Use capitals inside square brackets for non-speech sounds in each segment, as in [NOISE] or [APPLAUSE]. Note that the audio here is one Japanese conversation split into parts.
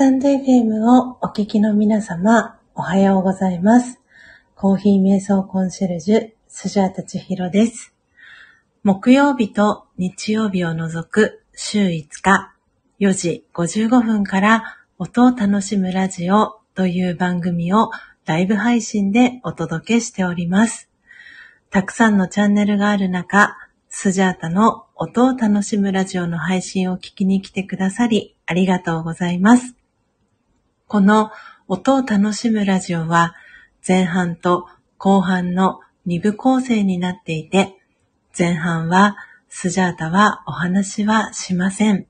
タンド FM をお聞きの皆様、おはようございます。コーヒー瞑想コンシェルジュ、スジャータチヒロです。木曜日と日曜日を除く週5日、4時55分から音を楽しむラジオという番組をライブ配信でお届けしております。たくさんのチャンネルがある中、スジャータの音を楽しむラジオの配信を聞きに来てくださり、ありがとうございます。この音を楽しむラジオは、前半と後半の2部構成になっていて、前半はスジャータはお話はしません。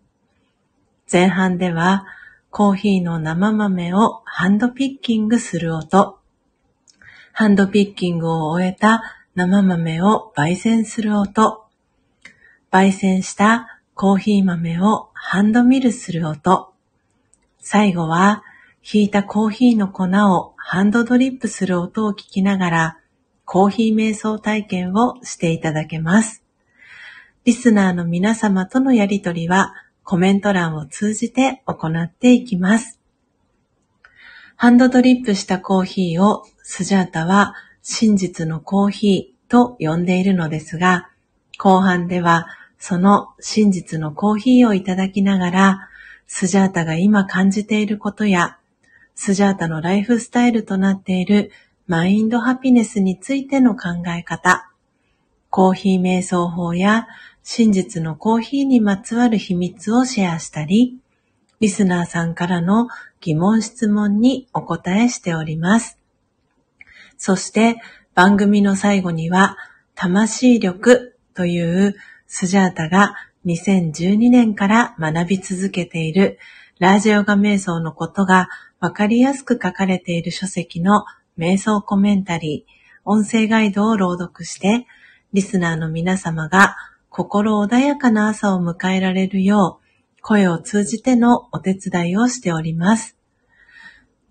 前半ではコーヒーの生豆をハンドピッキングする音、ハンドピッキングを終えた生豆を焙煎する音、焙煎したコーヒー豆をハンドミルする音、最後はひいたコーヒーの粉をハンドドリップする音を聞きながら、コーヒー瞑想体験をしていただけます。リスナーの皆様とのやりとりはコメント欄を通じて行っていきます。ハンドドリップしたコーヒーをスジャータは真実のコーヒーと呼んでいるのですが、後半ではその真実のコーヒーをいただきながら、スジャータが今感じていることやスジャータのライフスタイルとなっているマインドハピネスについての考え方、コーヒー瞑想法や真実のコーヒーにまつわる秘密をシェアしたり、リスナーさんからの疑問質問にお答えしております。そして番組の最後には、魂力というスジャータが2012年から学び続けているラージオガ瞑想のことがわかりやすく書かれている書籍の瞑想コメンタリー、音声ガイドを朗読して、リスナーの皆様が心穏やかな朝を迎えられるよう、声を通じてのお手伝いをしております。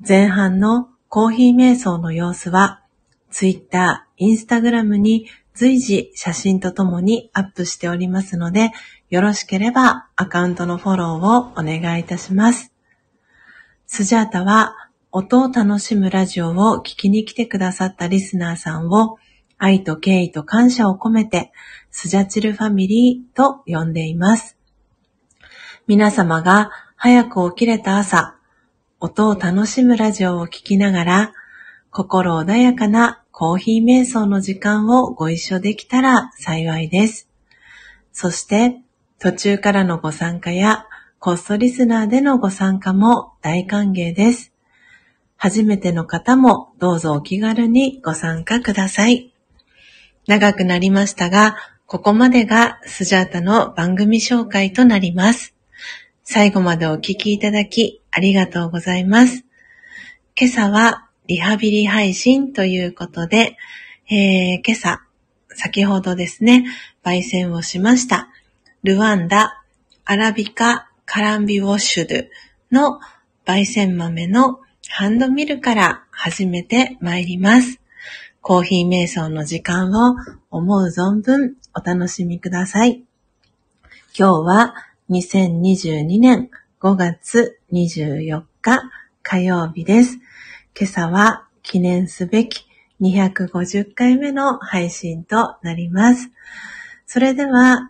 前半のコーヒー瞑想の様子は、Twitter、Instagram に随時写真とともにアップしておりますので、よろしければアカウントのフォローをお願いいたします。スジャータは音を楽しむラジオを聞きに来てくださったリスナーさんを愛と敬意と感謝を込めてスジャチルファミリーと呼んでいます。皆様が早く起きれた朝、音を楽しむラジオを聞きながら心穏やかなコーヒー瞑想の時間をご一緒できたら幸いです。そして途中からのご参加やコストリスナーでのご参加も大歓迎です。初めての方もどうぞお気軽にご参加ください。長くなりましたが、ここまでがスジャータの番組紹介となります。最後までお聞きいただきありがとうございます。今朝はリハビリ配信ということで、えー、今朝、先ほどですね、焙煎をしました。ルワンダ、アラビカ、カランビウォッシュドの焙煎豆のハンドミルから始めて参ります。コーヒー瞑想の時間を思う存分お楽しみください。今日は2022年5月24日火曜日です。今朝は記念すべき250回目の配信となります。それでは、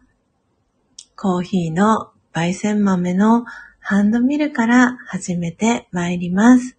コーヒーの焙煎豆のハンドミルから始めてまいります。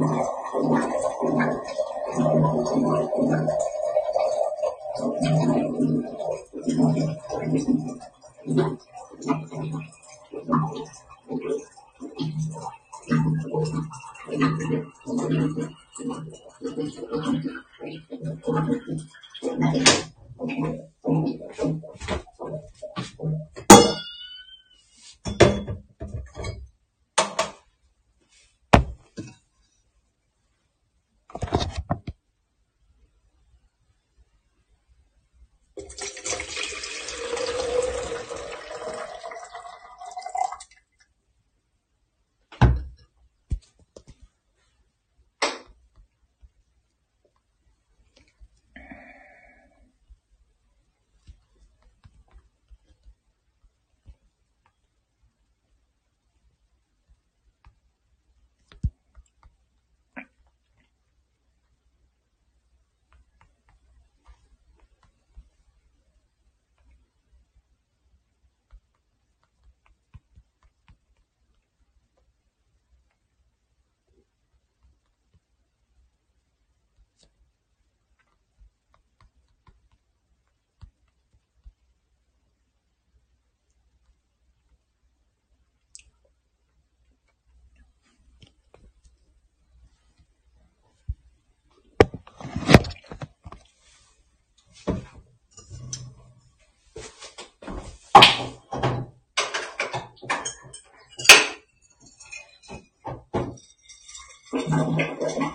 何?私たちは。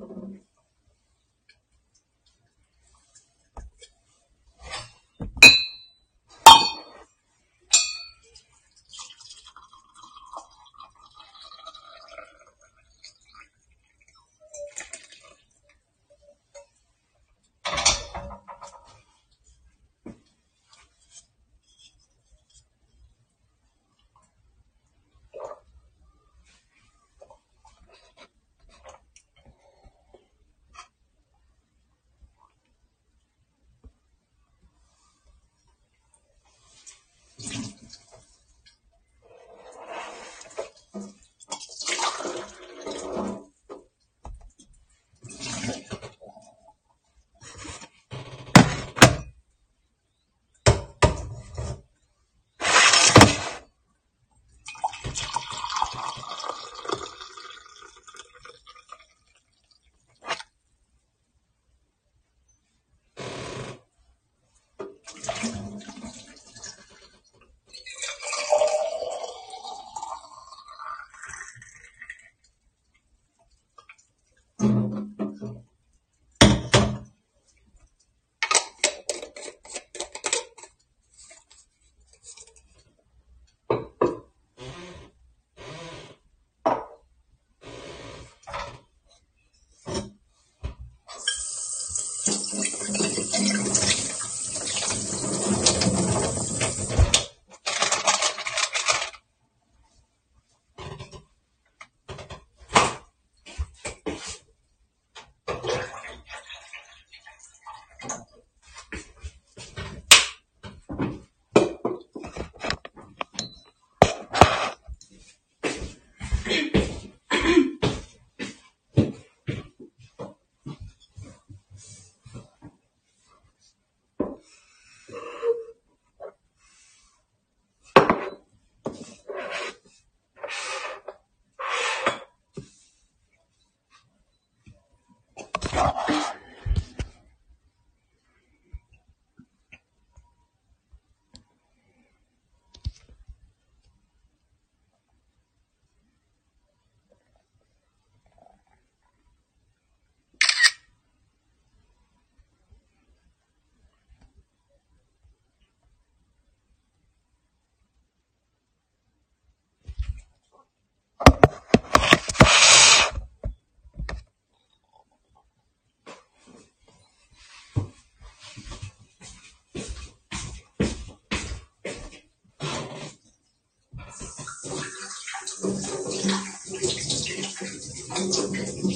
and deepest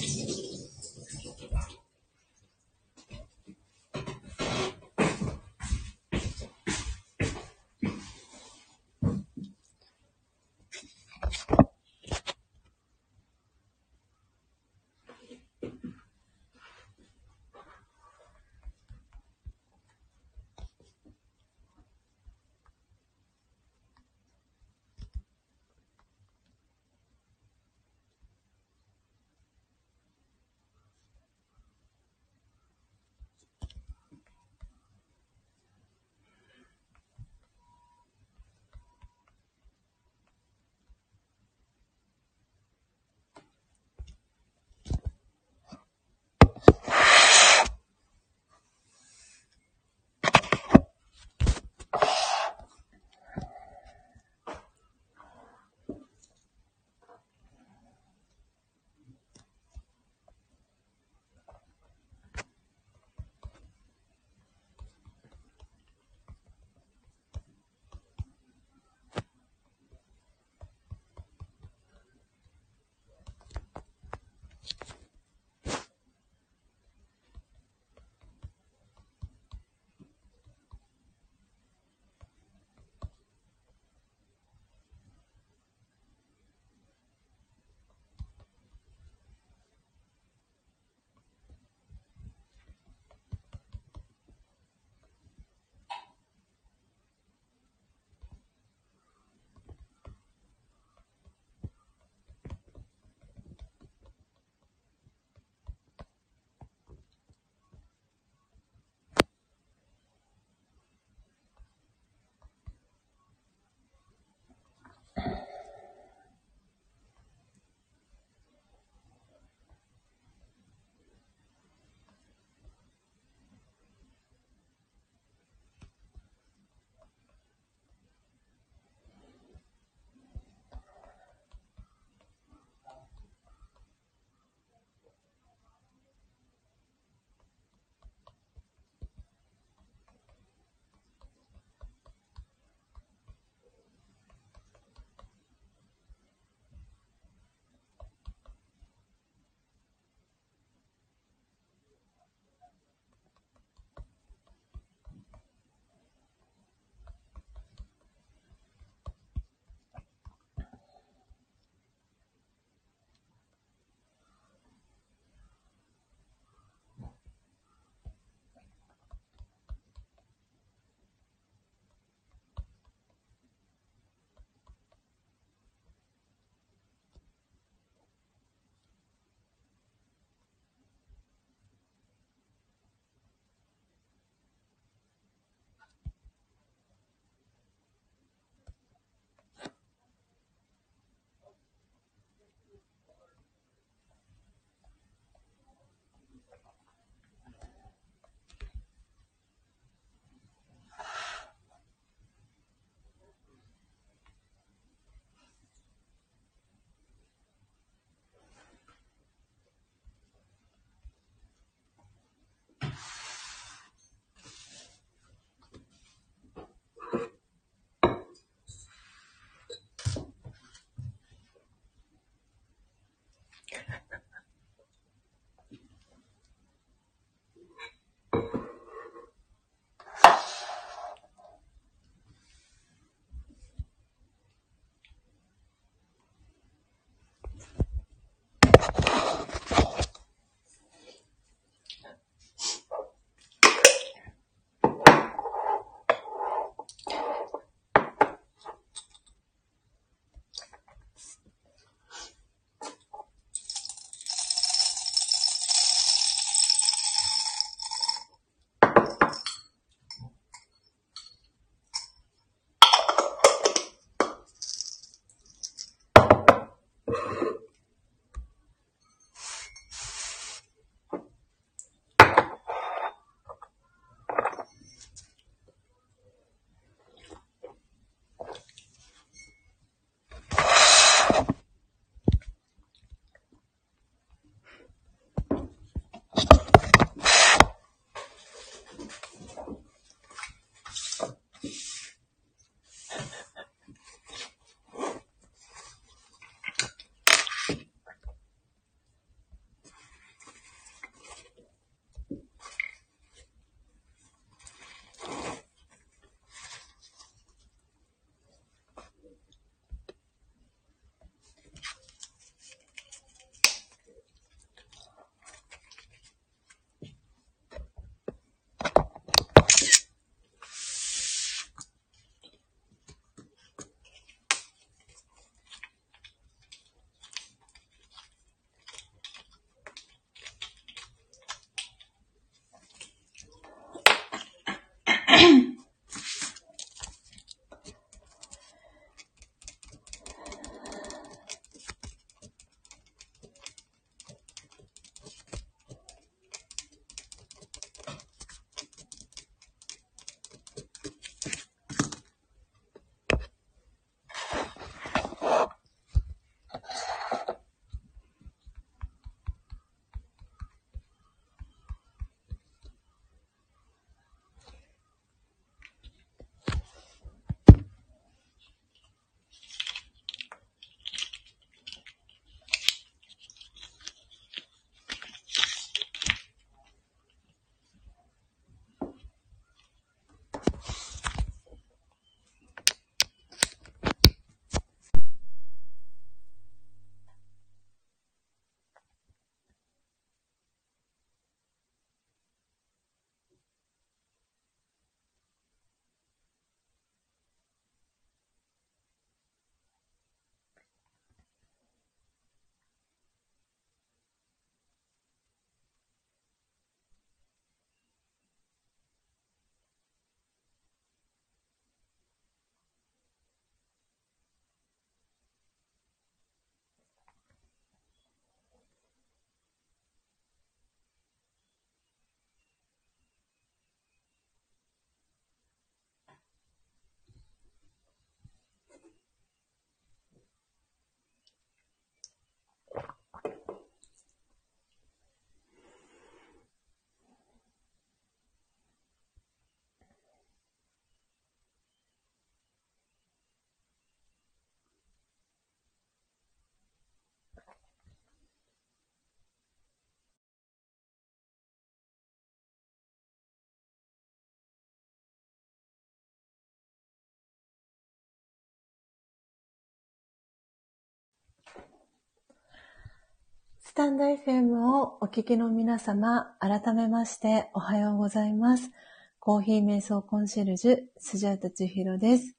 スタンド FM をお聞きの皆様、改めましておはようございます。コーヒー瞑想コンシェルジュ、スジャータチヒロです。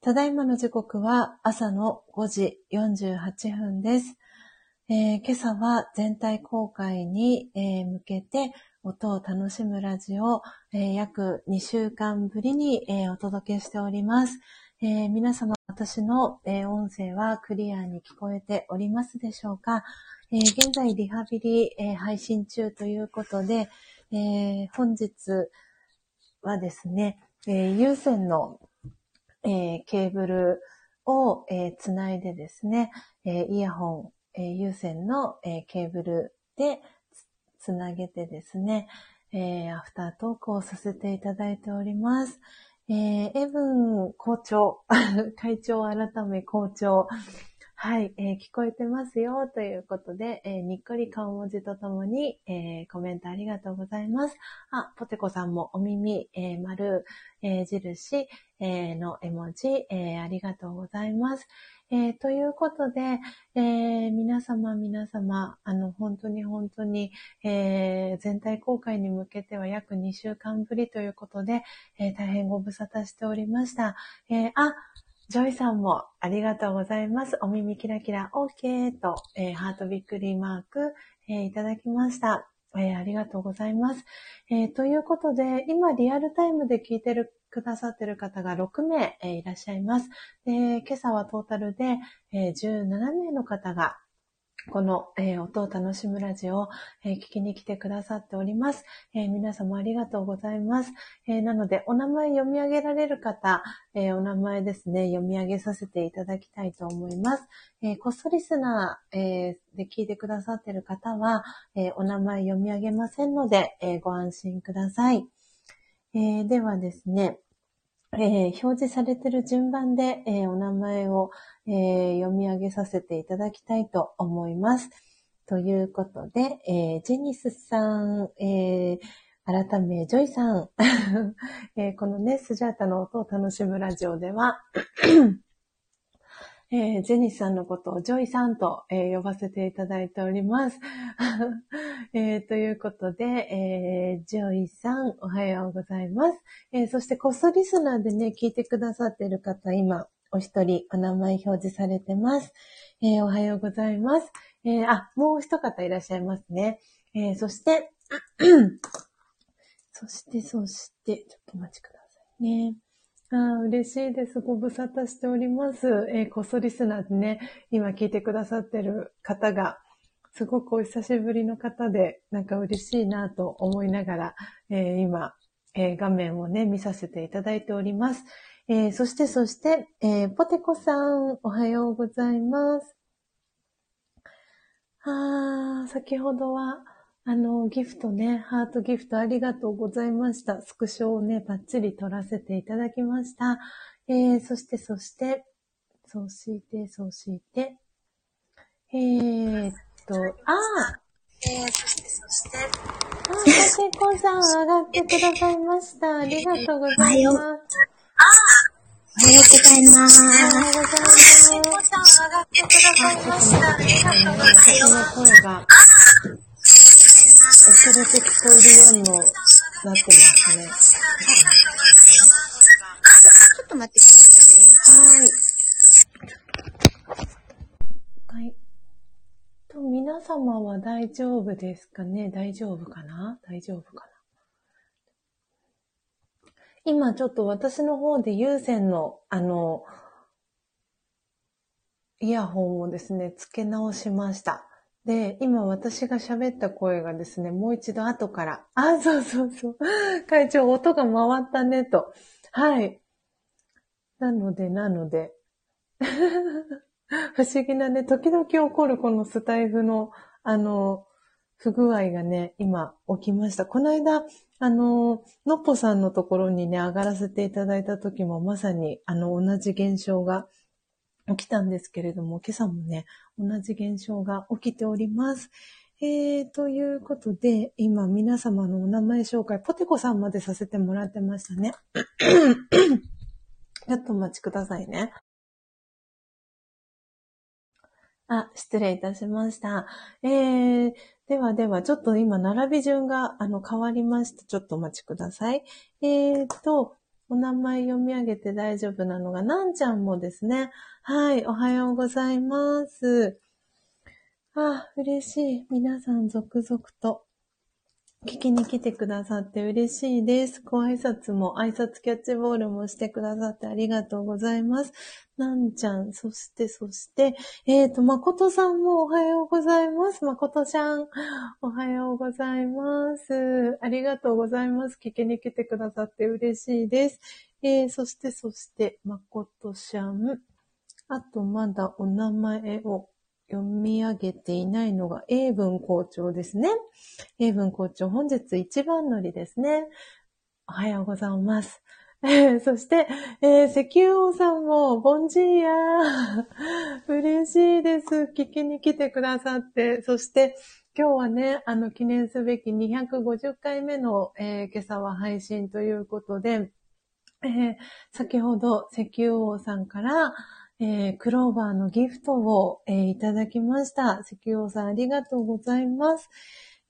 ただいまの時刻は朝の5時48分です。えー今朝は全体公開に、えー向けて音を楽しむラジオを、えー約2週間ぶりに、お届けしております。皆様、私の、音声はクリアに聞こえておりますでしょうか、えー現在リハビリ、えー配信中ということで、えー本日はですね、えー有線の、えケーブルを、えーつないでですね、えイヤホン、えー有線の、えケーブルでつなげてですね、えアフタートークをさせていただいております。えーエブン校長、[LAUGHS] 会長改め校長、はい、えー聞こえてますよということで、えーにっこり顔文字とともに、えーコメントありがとうございます。あ、ポテコさんもお耳、えー丸、えー印、えーの絵文字、えーありがとうございます。えーということで、えー皆様皆様、あの、本当に本当に、えー全体公開に向けては約2週間ぶりということで、えー大変ご無沙汰しておりました。えーあ、ジョイさんもありがとうございます。お耳キラキラ OK と、えーハートびっくりマーク、えーいただきました。えーありがとうございます。えーということで、今リアルタイムで聞いてるくださってる方が6名、えーいらっしゃいます。で、今朝はトータルで、えー17名の方が、この、えー音を楽しむラジオを、えー聞きに来てくださっております。えー皆様ありがとうございます。えなので、お名前読み上げられる方、えお名前ですね、読み上げさせていただきたいと思います。えこっそリスナー、えで聞いてくださっている方は、えお名前読み上げませんので、えご安心ください。えではですね、えー表示されている順番で、えーお名前を、えー読み上げさせていただきたいと思います。ということで、えジェニスさん、え改め、ジョイさん、[LAUGHS] えこのね、スジャータの音を楽しむラジオでは、えージェニスさんのことをジョイさんと、えー呼ばせていただいております。[LAUGHS] えーということで、えジョイさん、おはようございます。えそして、ゴーストリスナーでね、聞いてくださってる方、今、お一人、お名前表示されてます。えおはようございます。えあ、もう一方いらっしゃいますね。えーそして、[CLEARS THROAT] そして、そして、ちょっとお待ちくださいね。ああ、嬉しいです。ご無沙汰しております。えー、こっそリスナーでね、今聞いてくださってる方が、すごくお久しぶりの方で、なんか嬉しいなと思いながら、えー今、えー画面をね、見させていただいております。えーそして、そして、えーポテコさん、おはようございます。あー、先ほどは、あの、ギフトね、ハートギフトありがとうございました。スクショをね、バッチリ撮らせていただきました。えー、そして、そして、そうして、そうして、えーっと、あー、えー、そして、そして、あー、ポテコさん上がってくださいました。ありがとうございます。おはようございます。おはようございます。ポテコさん上がってくださいました。ありがとうございます。私の声が遅れて聞こえるようにもなってますね。ちょっと待ってくださいね。はい。はい。と、皆様は大丈夫ですかね？大丈夫かな？大丈夫かな？今ちょっと私の方で有線の、あの、イヤホンをですね、付け直しました。で、今私が喋った声がですね、もう一度後から、あ、そうそうそう。[LAUGHS] 会長、音が回ったね、と。はい。なので、なので。[LAUGHS] 不思議なね、時々起こるこのスタイフの、あの、不具合がね、今起きました。この間、あの、のっぽさんのところにね、上がらせていただいた時もまさに、あの、同じ現象が起きたんですけれども、今朝もね、同じ現象が起きております。えー、ということで、今皆様のお名前紹介、ポテコさんまでさせてもらってましたね。[COUGHS] ちょっとお待ちくださいね。あ、失礼いたしました。えー、ではでは、ちょっと今、並び順が、あの、変わりました。ちょっとお待ちください。えーと、お名前読み上げて大丈夫なのが、なんちゃんもですね。はい、おはようございます。あ、嬉しい。皆さん続々と聞きに来てくださって嬉しいです。ご挨拶も、挨拶キャッチボールもしてくださってありがとうございます。なんちゃん、そして、そして、えーと、まことさんもおはようございます。まことちゃん、おはようございます。ありがとうございます。聞きに来てくださって嬉しいです。えー、そして、そして、まことちゃん。あと、まだお名前を読み上げていないのが、英文校長ですね。英文校長、本日一番乗りですね。おはようございます。[LAUGHS] そして、えー、石油王さんも、ボンジーヤー。[LAUGHS] 嬉しいです。聞きに来てくださって。そして、今日はね、あの、記念すべき250回目の、えー今朝は配信ということで、えー先ほど石油王さんから、えークローバーのギフトを、えーいただきました。石王さんありがとうございます。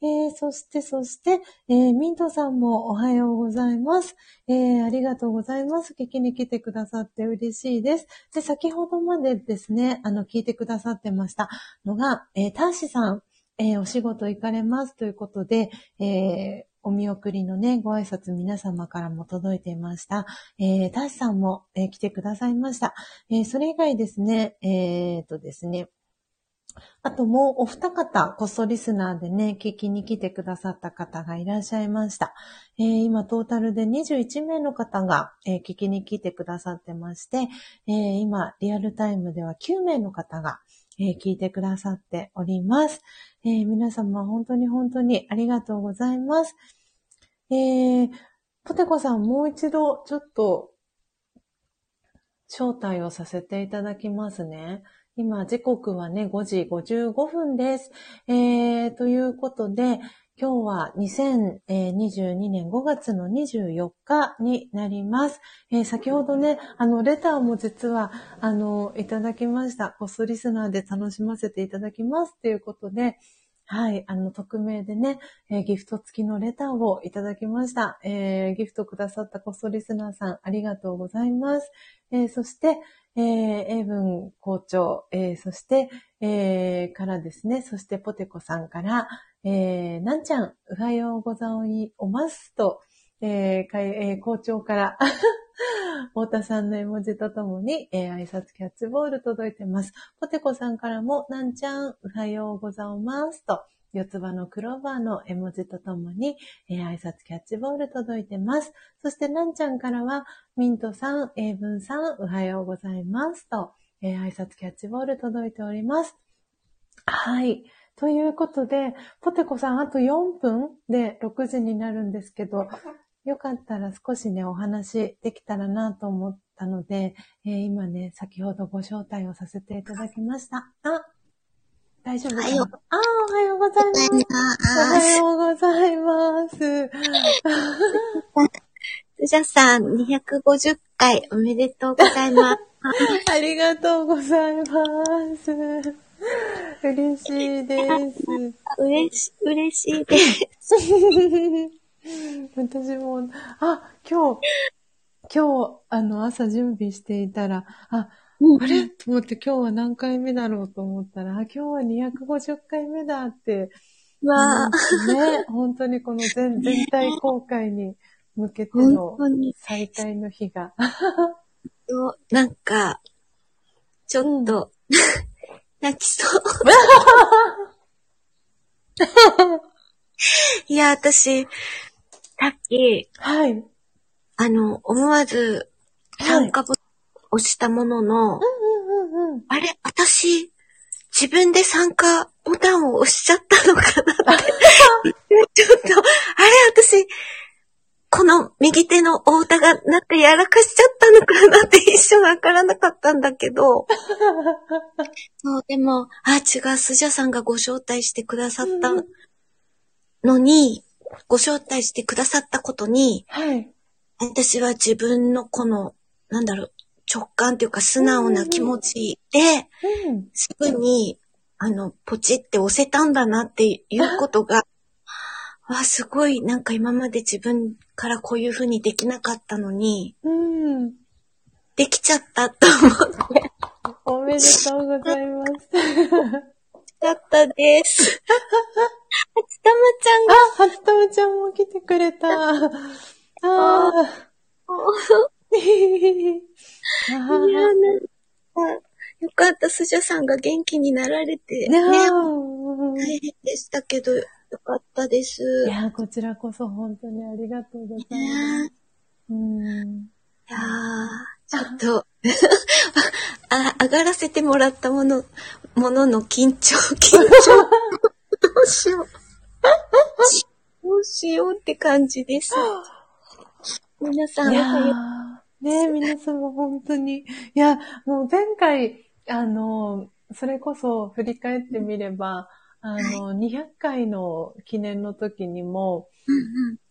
えーそして、そして、えーミントさんもおはようございます。えーありがとうございます。聞きに来てくださって嬉しいです。で、先ほどまでですね、あの、聞いてくださってましたのが、えーターシさん、えお仕事行かれますということで、えお見送りのね、ご挨拶皆様からも届いていました。えー、ターシさんも、えー来てくださいました。えーそれ以外ですね、えーとですね、あともうお二方、こっそリスナーでね、聞きに来てくださった方がいらっしゃいました。えー今トータルで21名の方が、えー聞きに来てくださってまして、えー今リアルタイムでは9名の方が、えー聞いてくださっております。えー皆様本当に本当にありがとうございます。えーポテコさんもう一度ちょっと招待をさせていただきますね。今、時刻はね、5時55分です。えー、ということで、今日は2022年5月の24日になります。えー先ほどね、あの、レターも実は、あの、いただきました。コスリスナーで楽しませていただきます。ということで、はい、あの、匿名でね、えーギフト付きのレターをいただきました。えーギフトくださったコストリスナーさん、ありがとうございます。えーそして、えー、英文校長、えーそして、えーからですね、そしてポテコさんから、えーなんちゃん、おはようございますと、えーえー校長から、[LAUGHS] 太田さんの絵文字とともに、えー挨拶キャッチボール届いてます。ポテコさんからも、なんちゃん、おはようございますと、四つ葉のクローバーの絵文字とともに、えー挨拶キャッチボール届いてます。そして、なんちゃんからは、ミントさん、英文さん、おはようございますと、えー挨拶キャッチボール届いております。はい。ということで、ポテコさん、あと4分で6時になるんですけど、よかったら少しね、お話できたらなと思ったので、えー今ね、先ほどご招待をさせていただきました。あ、大丈夫かな？おはようあ、おはようございます。おはようございます。スジャさん、250回おめでとうございます。[LAUGHS] ありがとうございます。嬉しいです。嬉し、嬉しいです。[LAUGHS] [LAUGHS] 私も、あ、今日、今日、あの、朝準備していたら、あ、あれ？と思って今日は何回目だろうと思ったら、あ、今日は250回目だって、わあ、ね、[LAUGHS] 本当にこの全全体公開に向けて本の当に、再開の日が。[LAUGHS] なんか、ちょっと、泣きそう。いや、私、さっき、はい。あの、思わず参加ボタンを押したものの。あれ、私、自分で参加ボタンを押しちゃったのかなって。[LAUGHS] ちょっと、あれ、私、この右手のお歌がなんかやらかしちゃったのかなって一瞬わからなかったんだけど。そう、でも、あ、違う、スジャさんがご招待してくださったのに、ご招待してくださったことに、はい。私は自分のこの、なんだろう、直感というか素直な気持ちで、うん。すぐにあの、ポチって押せたんだなっていうことが、わ、すごい、なんか今まで自分からこういうふうにできなかったのに、うん。できちゃったと思って、おめでとうございます。[LAUGHS] だったです。はつたまちゃんが、あ、初玉ちゃんも来てくれた。ああ。いや、なんか、よかった、スジャさんが元気になられて、ね、ね大変でしたけど、よかったです。いや、こちらこそ本当にありがとうございまねす。うん。いやー、ちょっと、[LAUGHS] あ、上がらせてもらったもの、ものの緊張、緊張。[LAUGHS] どうしよう。どうしようって感じです。皆さん、ねえ、皆様本当に。いや、もう前回、あの、それこそ振り返ってみれば、あの、200回の記念の時にも、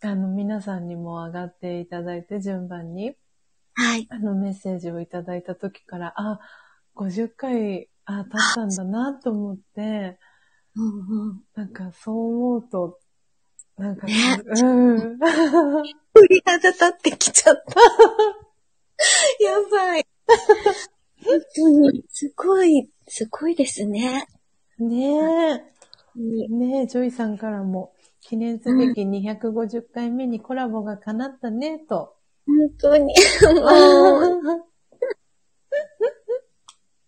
あの、皆さんにも上がっていただいて、順番に、はい。あの、メッセージをいただいた時から、あ、50回、あ、経ったんだなと思って、うんうん。なんかそう思うと、なんか、ねうん。[LAUGHS] 鳥肌立ってきちゃった。やばい。本当に、すごい、すごいですね。ねえ。にねえ、ジョイさんからも、記念すべき250回目にコラボが叶ったね、と。本当に、[LAUGHS] もう、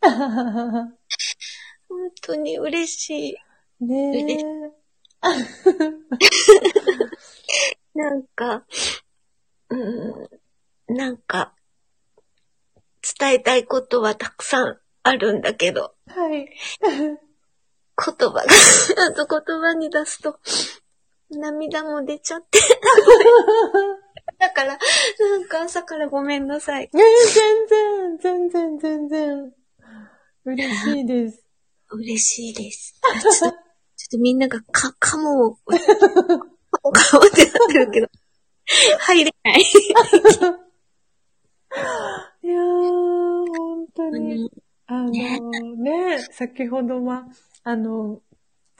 本当に嬉しい。ねえ。[LAUGHS] なんか、うん、なんか、伝えたいことはたくさんあるんだけど、はい。言葉が、[LAUGHS] あと言葉に出すと、涙も出ちゃって。[LAUGHS] だから、なんか朝からごめんなさい。え全然、全然、全然。嬉しいです。嬉しいです。ちょっと、ちょっとみんながか、カモを、カモカモってなってるけど、入れない。いやー、本当に。あのねね、先ほどは、あの、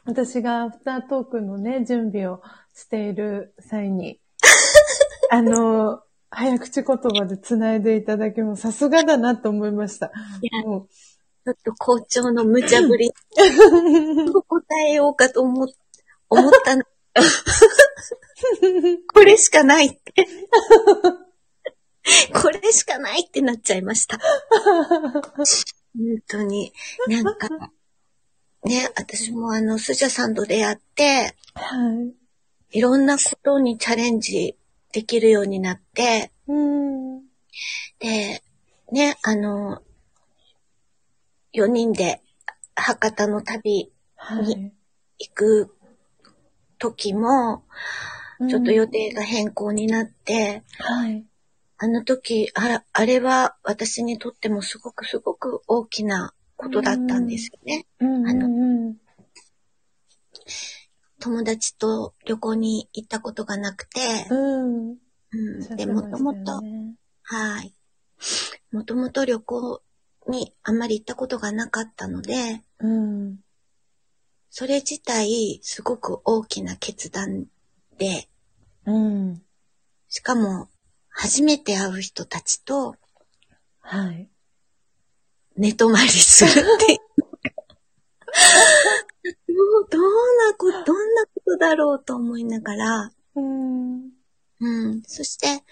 私がアフタートークのね、準備をしている際に、[LAUGHS] あの、早口言葉で繋いでいただきもさすがだなと思いました。いやもちょっと校長の無茶ぶり [LAUGHS] う答えようかと思っ思ったの。[LAUGHS] これしかないって。これしかないってなっちゃいました。本当に。なんか、ね、私もあの、スジャさんと出会って、はい。いろんなことにチャレンジできるようになって、うん。で、ね、あの、4人で博多の旅はい。行く時も、ちょっとよ、予定が変更になって、はい。あの時、あら、あれは私にとってもすごくすごく大きなことだったんですよね。うんあのうん友達と旅行に行ったことがなくて、うん。うん。うん、で、もともと、はい。もともと旅行にあんまり行ったことがなかったので、うん。それ自体すごく大きな決断で、うん。しかも初めて会う人たちとはい。寝泊まりするって。[LAUGHS] どうどんなこと、どんなことだろうと思いながら、うん。うん。そして、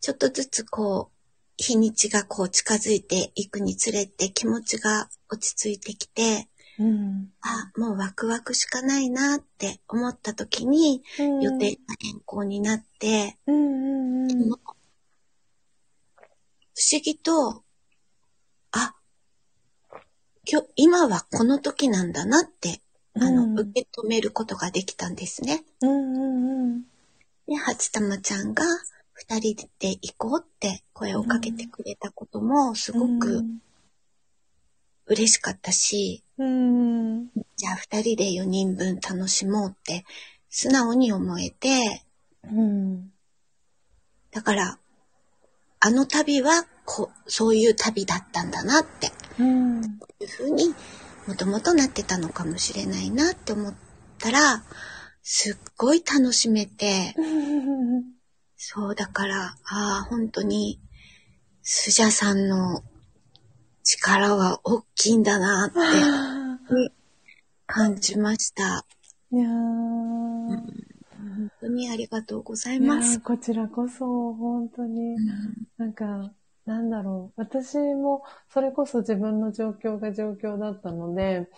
ちょっとずつこう、日にちがこう近づいていくにつれて気持ちが落ち着いてきて、うん。あ、もうワクワクしかないなって思った時に予定が変更になって、うんうんうん。不思議と、あ、今日、今はこの時なんだなって、あの、うん受け止めることができたんですね。うんうんうん。で、初玉ちゃんが二人で行こうって声をかけてくれたこともすごく嬉しかったし、うん。じゃあ二人で4人分楽しもうって素直に思えて、うん。だから、あの旅はこう、そういう旅だったんだなってうん。いうふうにもともとなってたのかもしれないなって思ったら、すっごい楽しめて、そうだから、ああ、本当に、スジャさんの力は大きいんだなって感じました。いやー本当にありがとうございますー。こちらこそ、本当に。なんか、なんだろう。私も、それこそ自分の状況が状況だったので、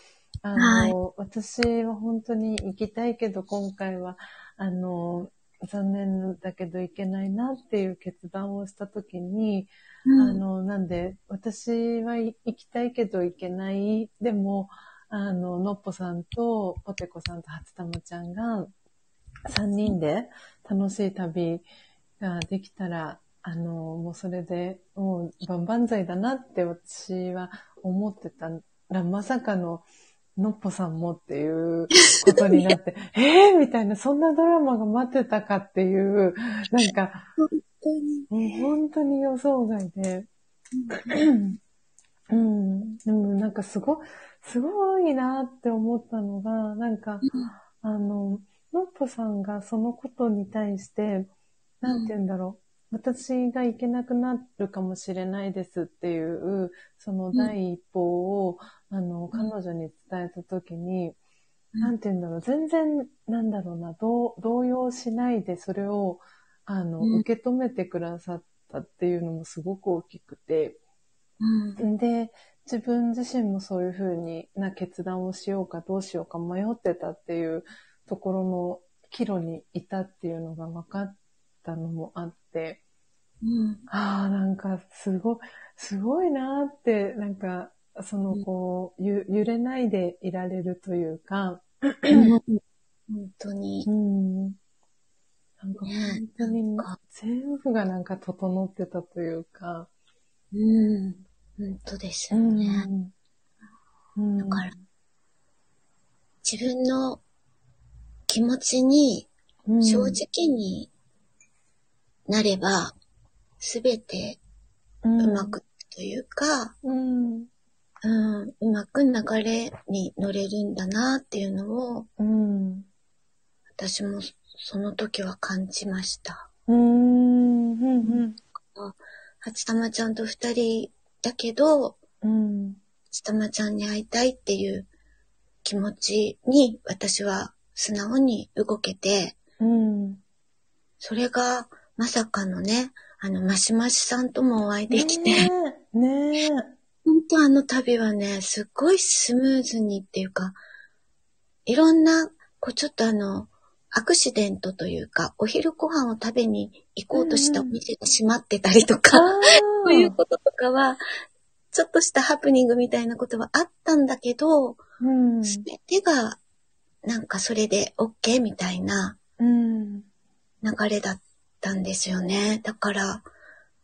あの、私は本当に行きたいけど、今回は、あの、残念だけど行けないなっていう決断をしたときに、うんあの、なんで、私は行きたいけど行けない。でも、あの、のっぽさんと、ポテコさんと初玉ちゃんが、3人で楽しい旅ができたら、あの、もうそれで、もう万々歳だなって私は思ってたら、まさかの、のっぽさんもっていう [LAUGHS] ことになって、えーみたいな、そんなドラマが待ってたかっていう、なんか、本当に。もう本当に予想外で、うん。でもなんかすご、すごいなって思ったのが、なんか、あの、のっぽさんがそのことに対して、なんて言うんだろう。私が行けなくなるかもしれないですっていう、その第一報を、あの、彼女に伝えたときに、うんなんて言うんだろう。全然、なんだろうな、動動揺しないで、それを、あの、うん受け止めてくださったっていうのもすごく大きくて、うん。で、自分自身もそういうふうにな決断をしようかどうしようか迷ってたっていうところの岐路にいたっていうのが分かったのもあって、うん。ああ、なんかすごい、すごいなーって、なんか、そのこう、ゆ揺れないでいられるというか、本当にう。ん。なんかね本当に全部がなんか整ってたというか、うん。本当ですよね。うん。だから自分の気持ちにうん正直になれば、すべてううまくというか、うん。うん、うまく流れに乗れるんだなっていうのを、うん。私もその時は感じました。うん。うん。初玉ちゃんと二人だけど、うん。初玉ちゃんに会いたいっていう気持ちに私は素直に動けて、うん。それがまさかのね、あの、マシマシさんともお会いできて、ねえ。本当あの旅はね、すっごいスムーズにっていうか、いろんな、こうちょっとあの、アクシデントというか、お昼ご飯を食べに行こうとしたお店が閉まってたりとか、そういうこととかは、ちょっとしたハプニングみたいなことはあったんだけど、うん。すべてが、なんかそれで OK みたいなうん。流れだったんですよね。だから、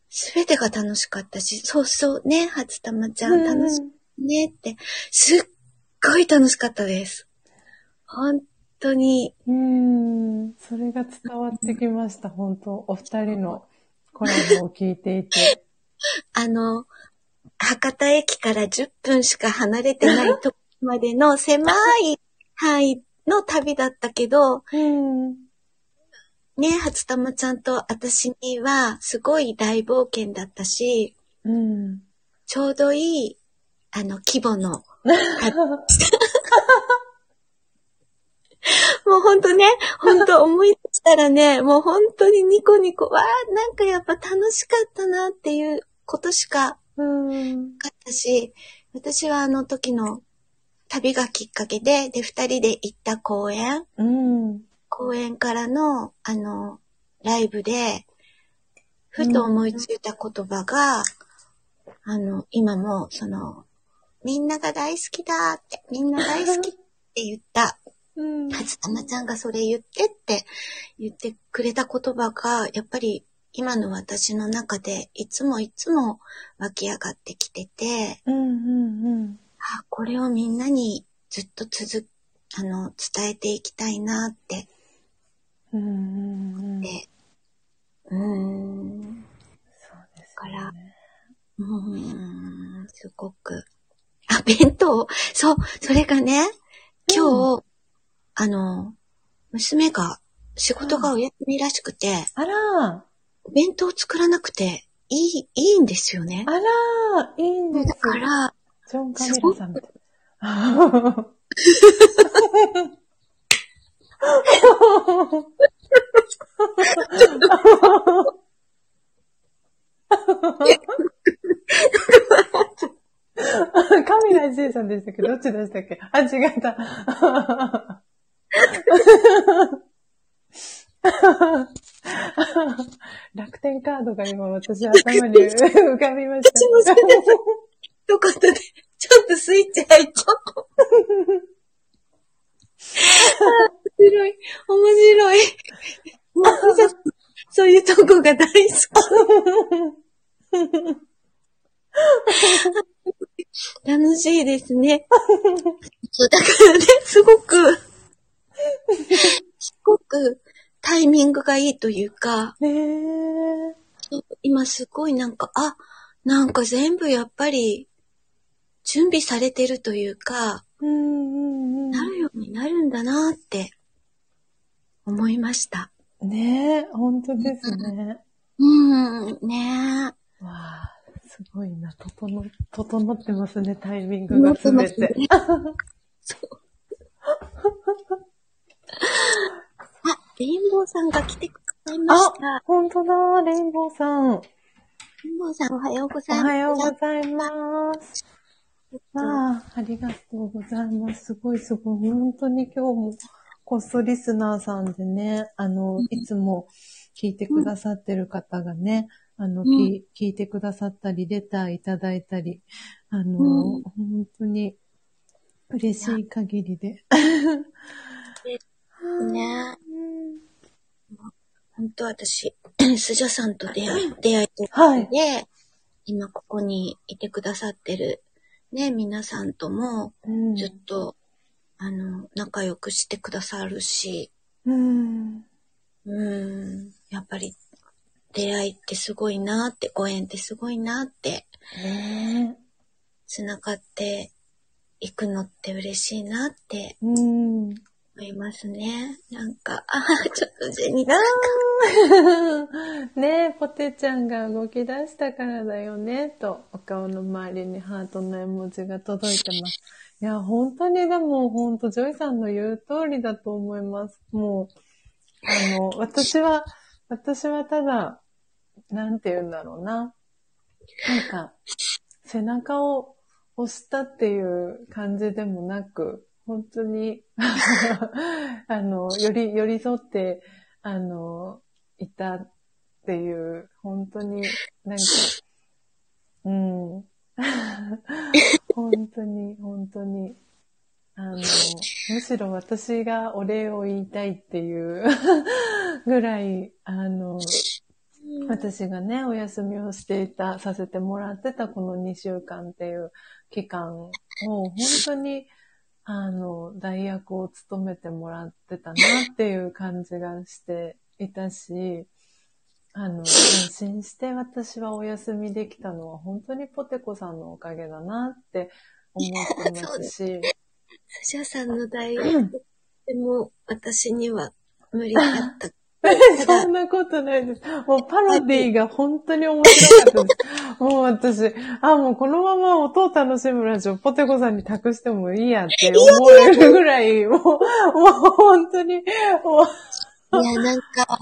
すべてが楽しかったし、そうそうね、初玉ちゃん楽しいねって、すっごい楽しかったです。本当に、うん。それが伝わってきました。本当お二人のコラボを聞いていて。[LAUGHS] あの、博多駅から10分しか離れてないとこまでの狭い範囲の旅だったけど、うん。ね、初玉ちゃんと私にはすごい大冒険だったし、うん。ちょうどいい、あの、規模の、[LAUGHS] もうほんとね、ほんと思い出したらね、[LAUGHS] もう本当にニコニコ、わー、なんかやっぱ楽しかったなっていうことしかうん。なかったし、私はあの時の旅がきっかけで、で、二人で行った公園、うん。公園からの、あの、ライブで、ふと思いついた言葉が、あの、今も、その、みんなが大好きだって、みんな大好きって言った、[LAUGHS] うん。初玉ちゃんがそれ言ってって言ってくれた言葉が、やっぱり今の私の中でいつもいつも湧き上がってきてて、うん。うん。あ、これをみんなにずっと続、あの、伝えていきたいなって、うん。で、うーん、そうですからね。うーん、すごく。あ、弁当。そう、それがね、今日、あの、娘が仕事がお休みらしくて、あら、お弁当作らなくていい、いいんですよねあ。ら、いいんですだから、ジョン・カメラさんみたい。[LAUGHS] カミラ J さんでしたっけ？ど、っちでしたっけ？あ、違った。楽天カードが今私頭に浮かびました。私もそれ一言で、ちょっとスイッチ入っちゃった。面白い、面白い。[LAUGHS] そういうとこが大好き。[LAUGHS] 楽しいですね。だからね、すごく、すごくタイミングがいいというか。今すごいなんか、あ、なんか全部やっぱり準備されてるというか、うんうんになるんだなって思いました。うん。ねえ、本当ですね。うん、ねえ。わあ、すごいな。整、整ってますね、タイミングがすべて。ねそう。あ、レインボーさんが来てくださいました。本当だ、レインボーさん。おレインボーさんおはようございます。はようございます。ああ、ありがとうございます。すごいすごい。本当に今日もこっそリスナーさんでね、あの、いつも聞いてくださってる方がね、あの、うん聞聞いてくださったり、レターいただいたり、あの、うん本当に嬉しい限りで。ねうん本当私、スジャさんと出会い、出会いとはい。で、今ここにいてくださってるね、皆さんともうんずっと、あの、仲良くしてくださるし、うん。うん、やっぱり出会いってすごいなって、ご縁ってすごいなって、ね繋がっていくのって嬉しいなってえ。うん。思いますね。なんか、あーちょっとジェニーあー [LAUGHS] ねえ、ポテちゃんが動き出したからだよね、と、お顔の周りにハートの絵文字が届いてます。いや、本当にでも、本当ジョイさんの言う通りだと思います。もう、あの、私は、私はただ、なんて言うんだろうな。なんか、背中を押したっていう感じでもなく、本当に、[LAUGHS] あの、より、寄り添って、あの、いたっていう、本当になんか、[LAUGHS] うん。本当に、本当に、あの、むしろ私がお礼を言いたいっていう [LAUGHS] ぐらい、あの、私がね、お休みをしていた、させてもらってたこの2週間っていう期間を、本当に、あの、代役を務めてもらってたなっていう感じがしていたし、あの、安心して私はお休みできたのは本当にポテコさんのおかげだなって思ってますし、スジャさんの大学 [CLEARS THROAT] でも私には無理だった。[LAUGHS] そんなことないです。もうパロディが本当に面白かったです。もう私、あ、もうこのまま音を楽しむラジオ、ポテコさんに託してもいいやって思えるぐらい、もう、もう本当に、もう、いや、なんか、あ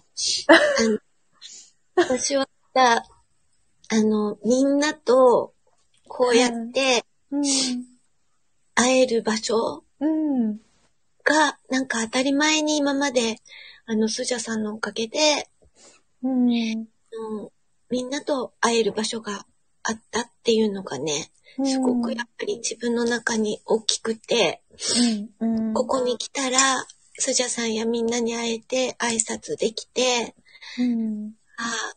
の、私はさ、あの、みんなと、こうやってうん、会える場所うん、が、なんか当たり前に今まで、あの、スジャさんのおかげで、うん、うん。みんなと会える場所があったっていうのがね、すごくやっぱり自分の中に大きくて、うん、うん、ここに来たら、スジャさんやみんなに会えて挨拶できて、うん、ああ、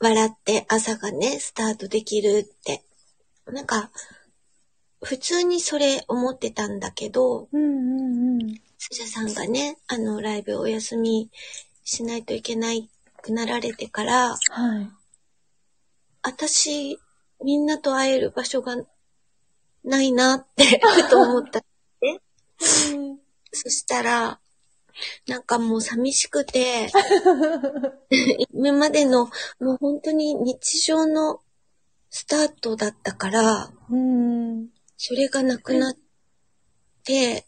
笑って朝がね、スタートできるって。なんか、普通にそれ思ってたんだけど、うん、うん、うん、スジャさんがね、あの、ライブお休みしないといけないくなられてから、はい。私、みんなと会える場所がないなって、ふと思った。[LAUGHS] そしたら、なんかもう寂しくて、[LAUGHS] 今までのもう本当に日常のスタートだったから、うん。それがなくなって、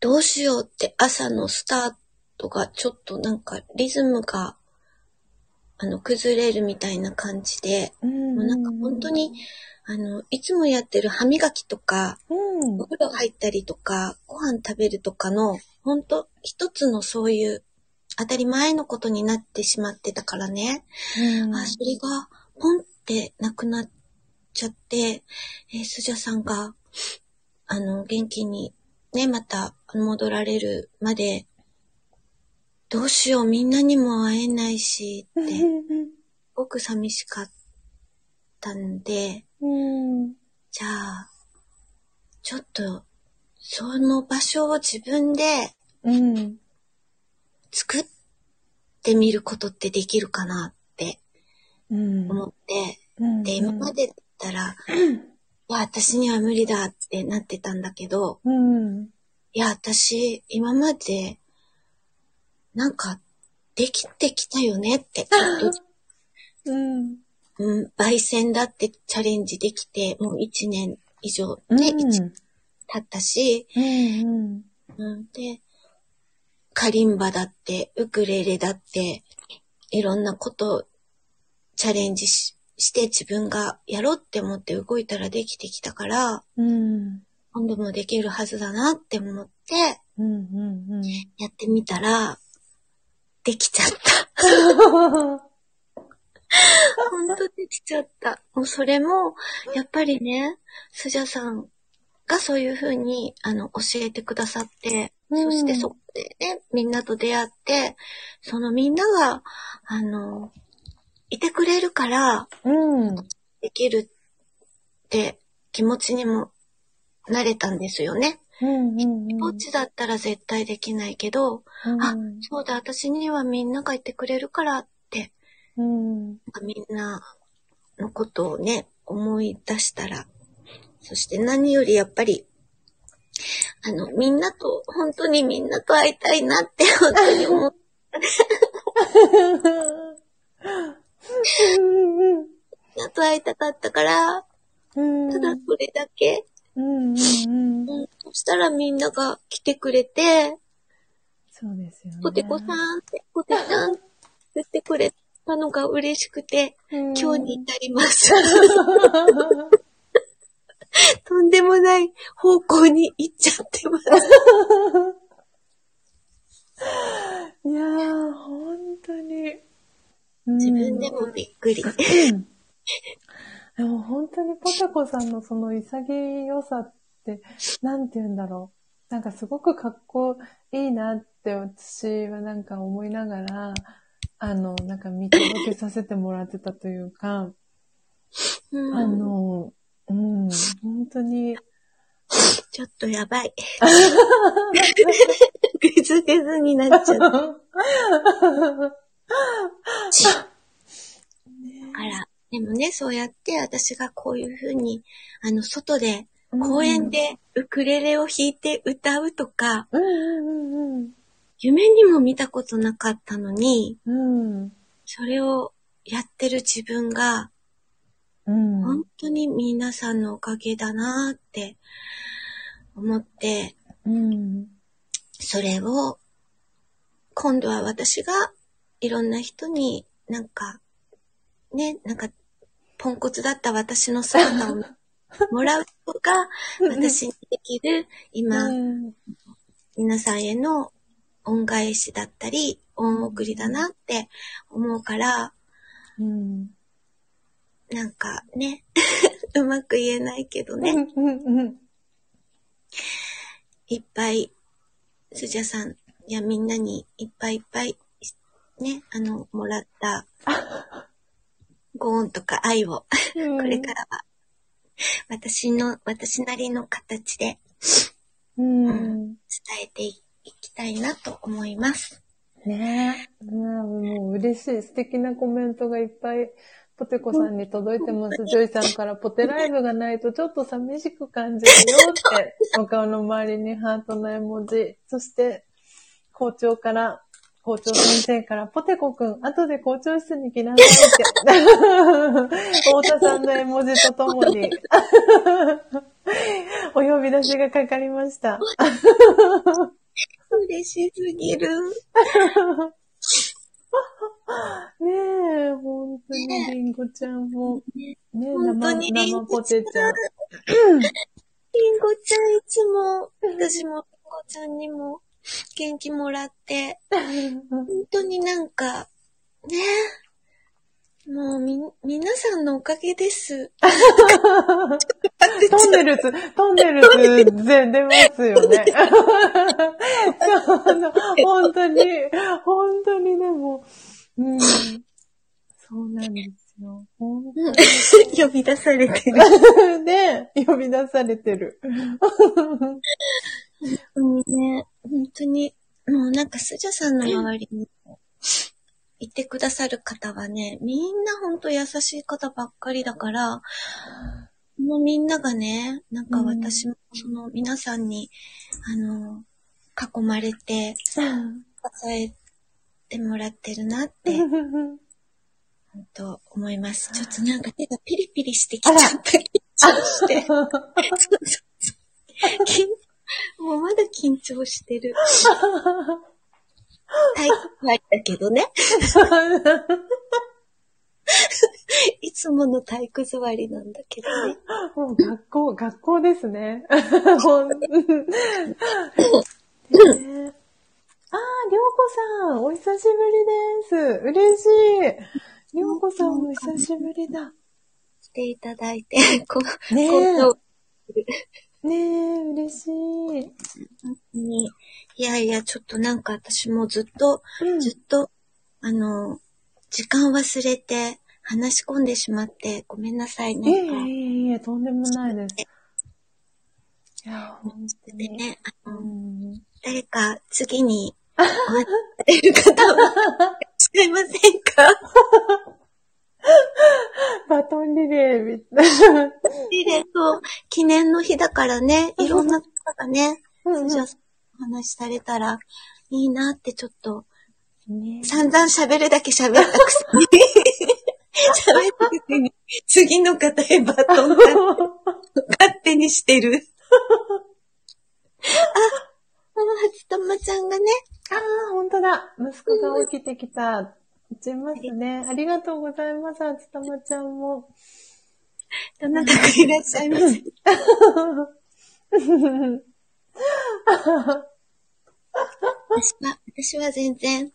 どうしようって朝のスタートがちょっとなんかリズムが、あの、崩れるみたいな感じで、うん。もうなんか本当に、あの、いつもやってる歯磨きとか、うん。お風呂入ったりとか、ご飯食べるとかの、本当一つのそういう当たり前のことになってしまってたからね。うんあ、それが、ポンってなくなっちゃって、えースジャさんが、あの、元気にね、また戻られるまで、どうしよう、みんなにも会えないし、って、すごく寂しかったんで、うん。じゃあ、ちょっと、その場所を自分でうん。作ってみることってできるかなってうん。思って、うん。で、今までだったら、いや、私には無理だってなってたんだけど、うん。いや、私、今まで、なんか、できてきたよねって、[LAUGHS] うん。うん、焙煎だってチャレンジできて、もう一年以上ね、一年経ったし、うん。うん、で、カリンバだって、ウクレレだって、いろんなことをチャレンジしして自分がやろうって思って動いたらできてきたから、うん。今度もできるはずだなって思って、うん。うん。やってみたら、できちゃった。[LAUGHS] ほんとできちゃった。もうそれも、やっぱりね、スジャさんがそういうふうに、あの、教えてくださって、うんそしてそこでね、みんなと出会って、そのみんなが、あの、いてくれるから、うん。できるって気持ちにもなれたんですよね。うん。うん。こっちだったら絶対できないけど、あ、そうだ、私にはみんながいてくれるからって、うん。みんなのことをね、思い出したら、そして何よりやっぱり、あの、みんなと、本当にみんなと会いたいなって本当に思っみんなと会いたかったから、うん。ただそれだけ、うん。うん。うん、そしたらみんなが来てくれて、そうですよね。ポテコさんって、ポテちゃんって言ってくれたのが嬉しくて、うん、今日に至ります。[LAUGHS] とんでもない方向に行っちゃってます。[LAUGHS] いやー、本当に。自分でもびっくり。うんでも本当にポテコさんのその潔さって、なんて言うんだろう。なんかすごくかっこいいなって私はなんか思いながら、あの、なんか見届けさせてもらってたというか、うんあの、うん、本当に、ちょっとやばい。ぐずぐずになっちゃう。[LAUGHS] あら。でもね、そうやって私がこういうふうに、あの、外で、公園でウクレレを弾いて歌うとか、うんうんうん夢にも見たことなかったのに、うん。うん。それをやってる自分が、うん。本当に皆さんのおかげだなーって思って、うん。それを、今度は私がいろんな人になんか、ね、なんか、ポンコツだった私の姿を [LAUGHS] もらうことが、私にできる、今、うん皆さんへの恩返しだったり、恩送りだなって思うから、うん。なんかね、[LAUGHS] うまく言えないけどね。いっぱい、スジャさんやみんなにいっぱいいっぱい、ね、あの、もらった、ご恩とか愛を、これからは、私の、私なりの形でうん。伝えていきたいなと思います。ねえ。ねえもう嬉しい。素敵なコメントがいっぱいポテコさんに届いてます。ジョイさんからポテライブがないとちょっと寂しく感じるよって、お顔の周りにハートの絵文字。そして、校長から、校長先生から、ポテコくん、後で校長室に来なさいって。太田さんの絵文字とともに、[LAUGHS] お呼び出しがかかりました。嬉しすぎる。[LAUGHS] ねえ、本当にリンゴちゃんも、ねえ、生、本当にリン生ゴポテちゃん。りんごちゃんいつも、私もりんごちゃんにも元気もらって、[LAUGHS] 本当になんか、ねもうみ、皆さんのおかげです。トンネルズ、トンネルズ、全出ますよね。[LAUGHS] そう本当に、本当にでも、うん、そうなんですよ。本呼び出されてる。当 [LAUGHS] にね、呼び出されてる。本当にね、本当に、もうなんかスジャさんの周りにいてくださる方はね、みんな本当優しい方ばっかりだから、もうみんながね、なんか私もその皆さんに、あの、囲まれて、支えてもらってるなって、本当思います。ちょっとなんか手がピリピリしてきちゃった。緊張して。[LAUGHS] そうそうそう緊もうまだ緊張してる。[LAUGHS] 体育座りだけどね。[LAUGHS] いつもの体育座りなんだけどね。もう学校、学校ですね。[LAUGHS] ほんねあー、りょうこさん、お久しぶりです。嬉しい。りょうこさんも久しぶりだ。来ていただいて、こ [LAUGHS] ねこねえ、嬉しい。に、いやいや、ちょっとなんか私もずっと、うんずっと、あの、時間忘れて話し込んでしまって、ごめんなさいいえね。いえいえいえ、とんでもないです。いや、本当に。でね、あうの、ん誰か次にお [LAUGHS] 待ちされる方は、違いませんか？[LAUGHS] バトンリレーみたいな。リレーと記念の日だからね、いろんな方がね、うんお話しされたらいいなってちょっと、ね散々喋るだけ喋ったくせに、[LAUGHS] 喋ったくせに、次の方へバトンが勝手にしてる。[LAUGHS] あ、あ、はつとまちゃんがね、ああ、本当だ。息子が起きてきた。打ちますね。ありがとうございます、あつたまちゃんも。どなたかいらっしゃいませ。私は、私は全然、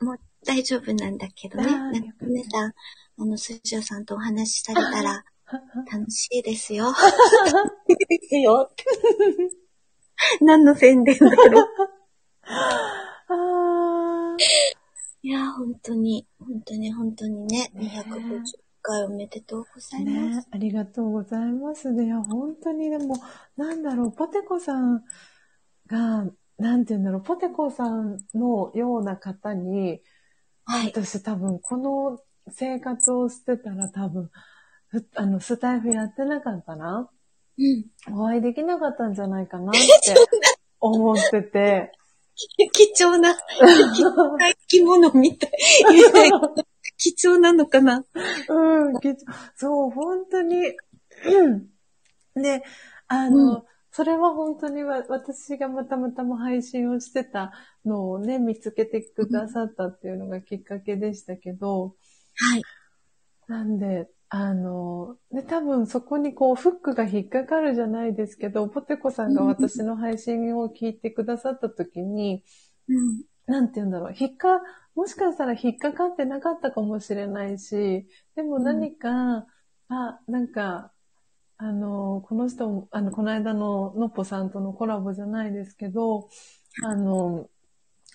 もう大丈夫なんだけどね。なんか皆さん、あの、スジオさんとお話しされたら、[LAUGHS] 楽しいですよ。ですよ。[LAUGHS] 何の宣伝だろう。[LAUGHS] あいや、本当に、本当に、本当にね、250回おめでとうござあ、います。ね、ありがとうございます。ね、いや、本当にでも、なんだろう、ポテコさんが、なんて言うんだろう、ポテコさんのような方に、はい。私多分この生活をしてたら多分、ふあの、スタイフやってなかったな。うん。お会いできなかったんじゃないかなって思ってて。[LAUGHS] 貴重な、生き物みたい。貴重なのかな？うん、きそう、本当に。うんで、あの、うんそれは本当にわ私がまたまたま配信をしてたのをね、見つけてくださったっていうのがきっかけでしたけど、はい。なんで、あの、で、多分そこにこう、フックが引っかかるじゃないですけど、ポテコさんが私の配信を聞いてくださった時に、うん。なんて言うんだろう、引っか、もしかしたら引っかかってなかったかもしれないし、でも何か、あ、なんか、あの、この人も、あの、この間ののっぽさんとのコラボじゃないですけど、あの、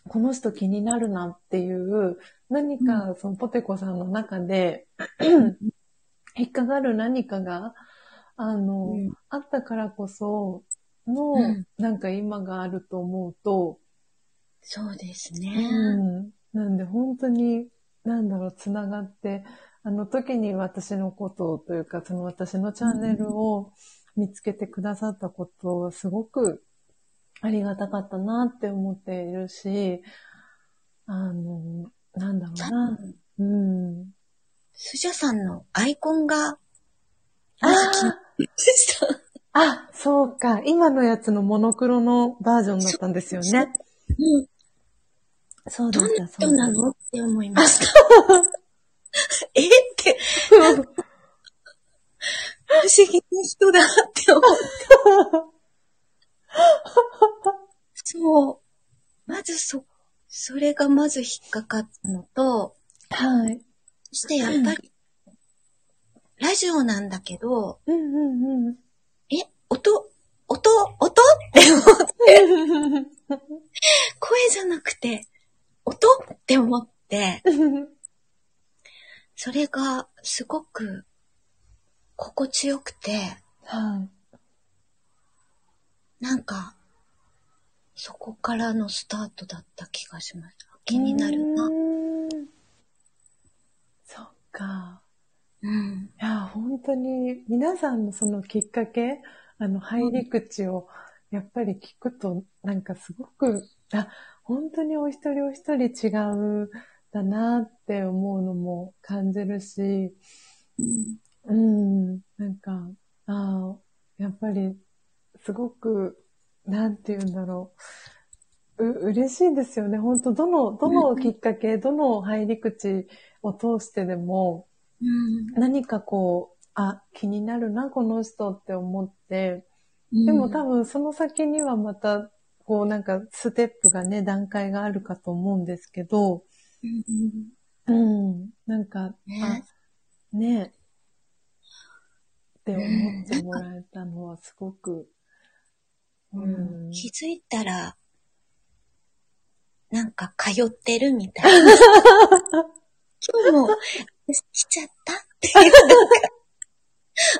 この人気になるなっていう、何か、そのポテコさんの中で、引っかかる何かが、あの、うんあったからこその、うんなんか今があると思うと、そうですうね。ん。なんで本当に、なんだろう、つながって、あの時に私のことをというか、その私のチャンネルを見つけてくださったことをすごくありがたかったなって思っているし、あの、なんだろうな。うん。スジャさんのアイコンが、あ。あ、そうか。今のやつのモノクロのバージョンだったんですよね。うん。そうでどんなした、そう人な。のって思いました。[LAUGHS] えって、不思議な人だって思った。[LAUGHS] そう。まずそ、それがまず引っかかったのと、はい。そしてやっぱり、ラジオなんだけど、うんうんうん。え、音、音、音？って思って、声じゃなくて、音？って思って、それがすごく心地よくて、はい。なんか、そこからのスタートだった気がします。気になるな。か。うん。いや、本当に、皆さんのそのきっかけ、あの、入り口を、やっぱり聞くと、なんかすごく、あ、本当にお一人お一人違う、だなって思うのも感じるし、うん、なんか、ああ、やっぱり、すごく、なんて言うんだろう。う、嬉しいですよね。本当どの、どのきっかけ、どの入り口を通してでも、うん。何かこう、あ、気になるな、この人って思って、でも多分その先にはまた、こうなんかステップがね、段階があるかと思うんですけど、うん。うん、なんか、ね。あ、ね。って思ってもらえたのはすごく、うん、気づいたら、なんか通ってるみたいな。[LAUGHS] 今日も、私来ちゃったっていう、なんか、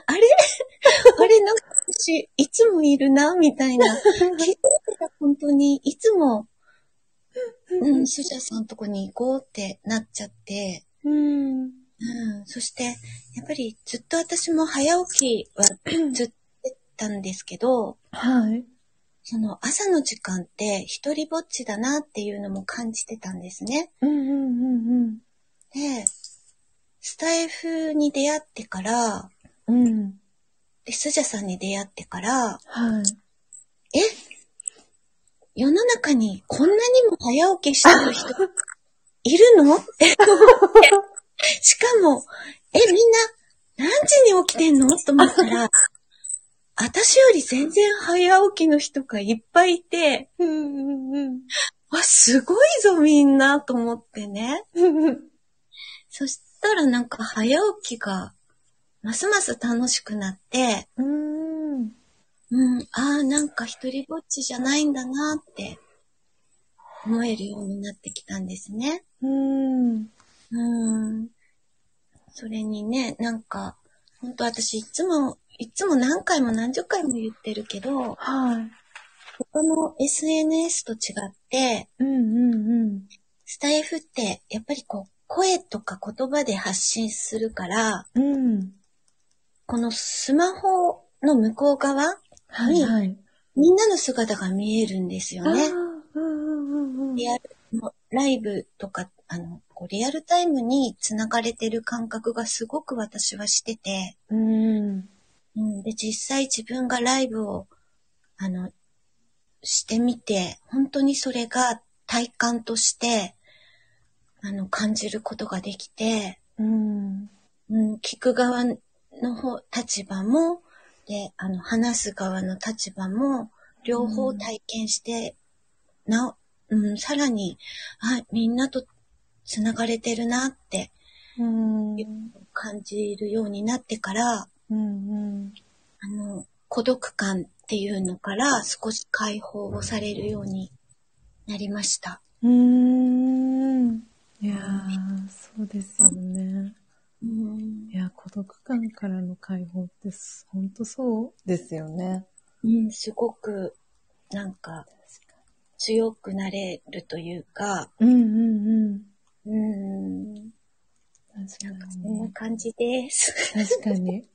あれ？あれなんか私、いつもいるなみたいな。[LAUGHS] 気づいたら本当に、いつも、うん、スジャさんとこに行こうってなっちゃって、うん、うん、そして、やっぱりずっと私も早起きは [CLEARS THROAT] ずっとたんですけど、はい。その朝の時間って一人ぼっちだなっていうのも感じてたんですね。うん、うん、うん、で、スタイフに出会ってから、うん。うん。で、スジャさんに出会ってから、はい。え？世の中にこんなにも早起きしてる人 [LAUGHS] いるの？しかも、え、みんな何時に起きてんの？と思ったら、私より全然早起きの人がいっぱいいて、うん、うん、わ、すごいぞみんなと思ってね。うん。そしたらなんか早起きがますます楽しくなって、うん。うん、ああ、なんか一人ぼっちじゃないんだなって思えるようになってきたんですね。うん。うん。それにね、なんか、本当私いつも、いつも何回も何十回も言ってるけど、はい。他の SNS と違って、うん、うん、うん。スタイフってやっぱりこう、声とか言葉で発信するから、うん。このスマホの向こう側、はい、はい。みんなの姿が見えるんですよね。リアルのライブとか、あの、こうリアルタイムに繋がれてる感覚がすごく私はしてて、うん。うん、で、実際自分がライブを、あの、してみて、本当にそれが体感として、あの、感じることができて、うん。うん、聞く側の方、立場も、で、あの、話す側の立場も、両方体験して、なお、うん、さらに、あ、みんなと繋がれてるなってうん。感じるようになってから、うん。あの、孤独感っていうのから少し解放をされるようになりました。うん。いやー、そうですよね。うんいや、孤独感からの解放って、ほんとそうですよね。うん、すごく、なんか、強くなれるというか、うんうんうん。うん、確なんかそんな感じです。確かに。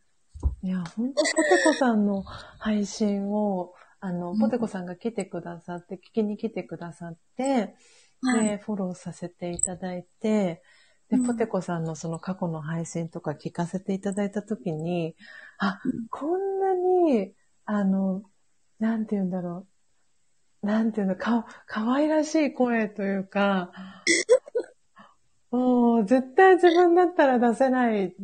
いや、本当ポテコさんの配信を、あの、うんポテコさんが来てくださって、聞きに来てくださって、はい。で、フォローさせていただいて、で、うん。ポテコさんのその過去の配信とか聞かせていただいたときに、あ、うん。こんなに、あの、なんて言うんだろう。なんていうの、か、可愛らしい声というか、[LAUGHS] もう、絶対自分だったら出せないけ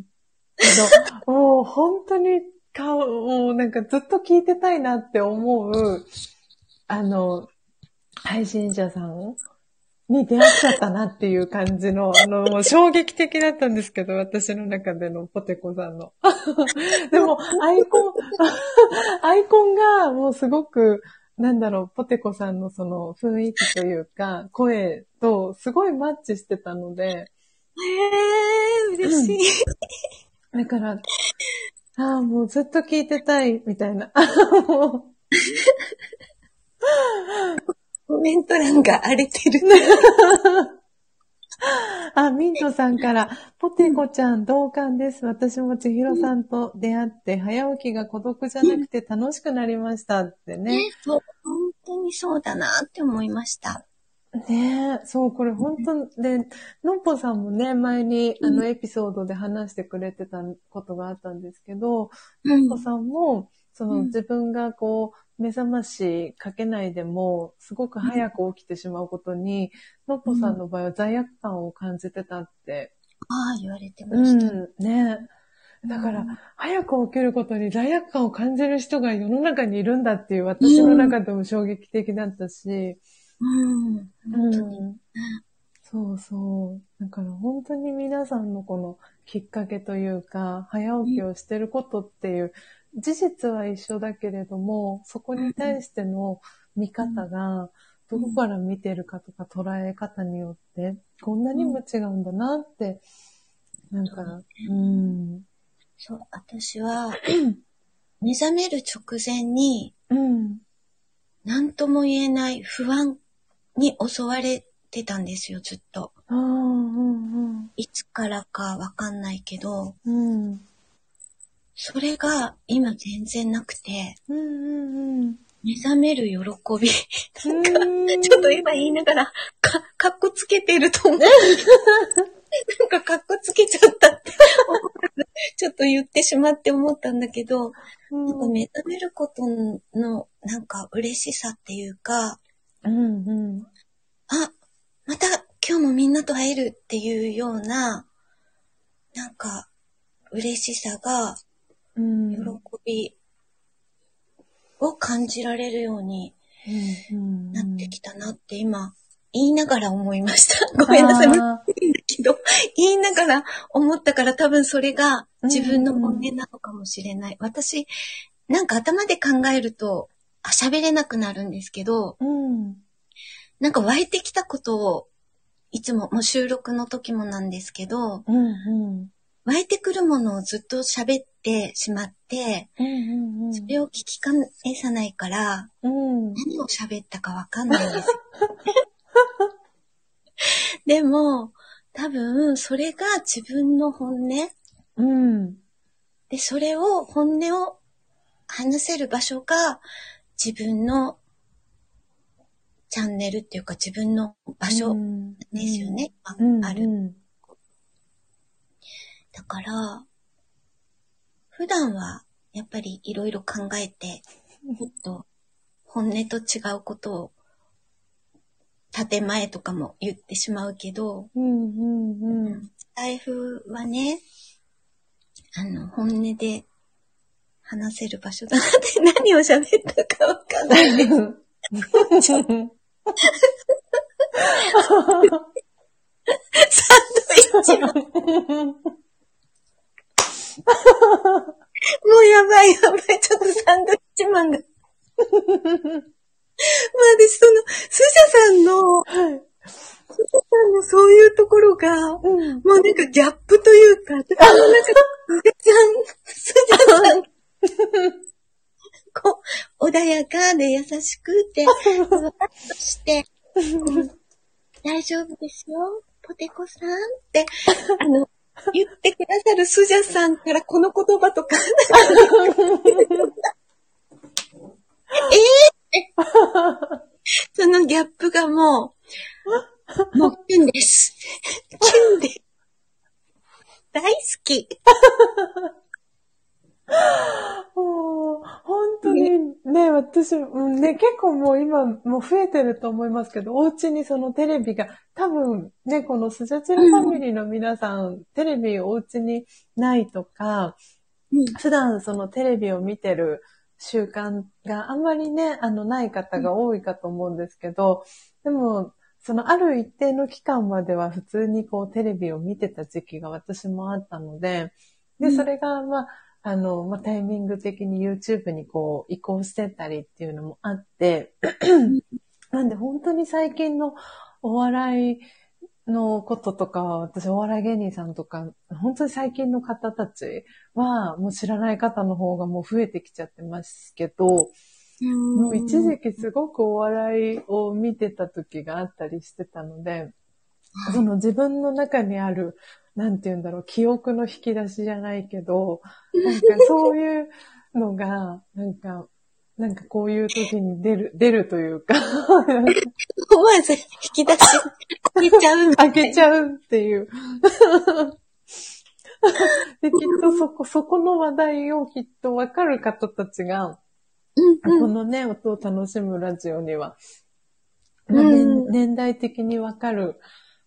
ど、[LAUGHS] もう、本当に、顔、もうなんかずっと聞いてたいなって思う、あの、配信者さんに出会っちゃったなっていう感じの、あの、もう衝撃的だったんですけど、私の中でのポテコさんの。[LAUGHS] でも、アイコン、[LAUGHS] アイコンがもうすごく、なんだろう、ポテコさんのその雰囲気というか、声とすごいマッチしてたので、へー、嬉しい。だから、ああ、もうずっと聞いてたい、みたいな。[LAUGHS] もコメント欄が荒れてる。う [LAUGHS] あ、ミントさんから、ポテコちゃん同感です。私も千尋さんと出会って、早起きが孤独じゃなくて楽しくなりましたってね。ね、そう、本当にそうだなって思いました。ねえ、そう、これ本当で、のっぽさんもね、前にあのエピソードで話してくれてたことがあったんですけど、うんのっぽさんも、そのうん自分がこう、目覚ましかけないでも、すごく早く起きてしまうことに、のっぽさんの場合は罪悪感を感じてたって。ああ、言われてうました。ん、ねえ。だから、早く起きることに罪悪感を感じる人が世の中にいるんだっていう私の中でも衝撃的だったし、うん。う本当に。んそうそう。だから本当に皆さんのこのきっかけというか、早起きをしてることっていう、事実は一緒だけれども、そこに対しての見方が、どこから見てるかとか捉え方によって、こんなにも違うんだなって、なんか、うん。そう、私は、目覚める直前に、うん。何とも言えない不安に襲われてたんですよ、ずっと。ああ、うんいつからかわかんないけど、うん。うん。それが今全然なくて、うんうんうん。目覚める喜び。[LAUGHS] うんちょっと今言いながら、か、かっこつけてると思う。なんかかっこつけちゃったって [LAUGHS] ちょっと言ってしまって思ったんだけど、なんか目覚めることのなんか嬉しさっていうか、うんうん。あ、また今日もみんなと会えるっていうような、なんか嬉しさが、うん。喜びを感じられるようにうんなってきたなって今、言いながら思いました。[LAUGHS] ごめんなさい。難あしいんだけど、言いながら思ったから多分それが自分の本音なのかもしれない。私、なんか頭で考えると、あ、喋れなくなるんですけど、ーうん。なんか湧いてきたことを、いつも、もう収録の時もなんですけど、うんうん。湧いてくるものをずっと喋ってしまって、うんうんうん。それを聞き返さないから、うん。何を喋ったかわかんないんですよ。[LAUGHS] でも、多分、それが自分の本音うん。で、それを、本音を話せる場所が、自分のチャンネルっていうか、自分の場所ですよね。あうん。ある。だから、普段は、やっぱりいろいろ考えて、もっと本音と違うことを、建前とかも言ってしまうけど、うんうんうん。財布はね、あの、本音で話せる場所だなって [LAUGHS] 何を喋ったかわかんない。[LAUGHS] サンドイッチの、[LAUGHS] もうやばいやばい、ちょっとサンドイッチマンが。[LAUGHS] まあ私その、スジャさんの、はい。スジャさんのそういうところが、うん。もうなんかギャップというか、私のなんか、スジャさん、スジャさん、こう、穏やかで優しくて、ふわっとして、[LAUGHS] 大丈夫ですよ、ポテコさんって、あの、言ってくださるスジャさんからこの言葉とか、[LAUGHS] そのギャップがもう、もうキュンです。キュンです。大好き。[LAUGHS] もう、本当にね、私、うんね、結構もう今、もう増えてると思いますけど、お家にそのテレビが、多分ね、このスジャチルファミリーの皆さん、テレビお家にないとか、うん。普段そのテレビを見てる習慣があんまりね、あの、ない方が多いかと思うんですけど、でも、そのある一定の期間までは普通にこうテレビを見てた時期が私もあったので、で、うん。それがまあ、あの、まあ、タイミング的に YouTube にこう移行してったりっていうのもあって、[CLEARS THROAT] なんで本当に最近のお笑いのこととかは、私お笑い芸人さんとか、本当に最近の方たちは、もう知らない方の方がもう増えてきちゃってますけど、もう一時期すごくお笑いを見てた時があったりしてたので、その自分の中にある、なんて言うんだろう、記憶の引き出しじゃないけど、なんかそういうのが、なんか、なんかこういう時に出る、出るというか、思わず引き出し、開けちゃう開けちゃうっていう。で、きっとそこ、そこの話題をきっとわかる方たちが、うんうん。このね、音を楽しむラジオには、うんまあ年年代的にわかる、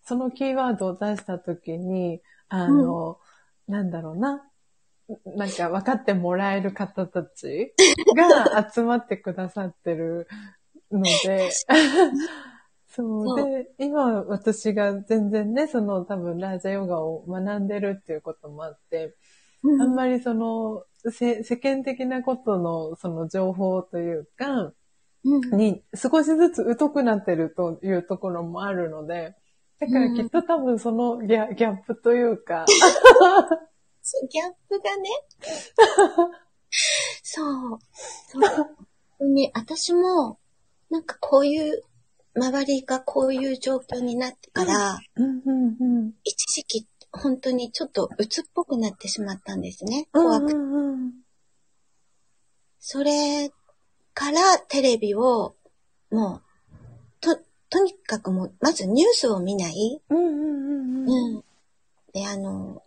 そのキーワードを出したときに、あの、なんだろうな、なんか分かってもらえる方たちが [LAUGHS] 集まってくださってるので、[LAUGHS] そう。で、今私が全然ね、その多分ラージャヨガを学んでるっていうこともあって、うん。あんまりその、せ世間的なことのその情報というか、うん。に少しずつ疎くなってるというところもあるので、だからきっと多分そのギャギャップというか、ギャップがね。[LAUGHS] そう。そうに私も、なんかこういう、周りがこういう状況になってから、一時期、本当にちょっと鬱っぽくなってしまったんですね。うん怖くて。それからテレビを、もう、と、とにかくもう、まずニュースを見ない。うんうんうんうんうん。で、あの、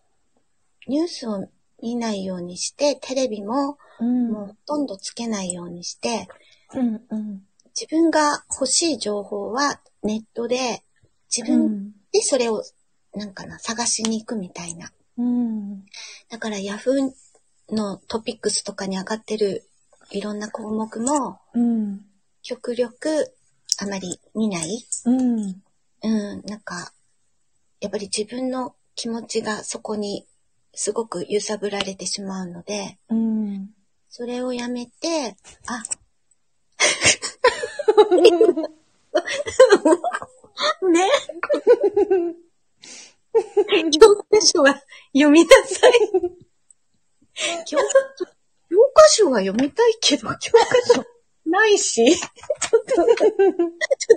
ニュースを見ないようにして、テレビもうんもうほとんどつけないようにして、うんうん自分が欲しい情報はネットで、自分うんでそれを、なんかな、探しに行くみたいな。うんだからヤフーのトピックスとかに上がってるいろんな項目も、うん極力あまり見ない。うんうん、なんか、やっぱり自分の気持ちがそこにすごく揺さぶられてしまうので、うんそれをやめて、あ、[LAUGHS] ね。教科書は読みなさい。[LAUGHS] 教科書、教科書は読みたいけど、教科書ないし、ちょっと、ちょっ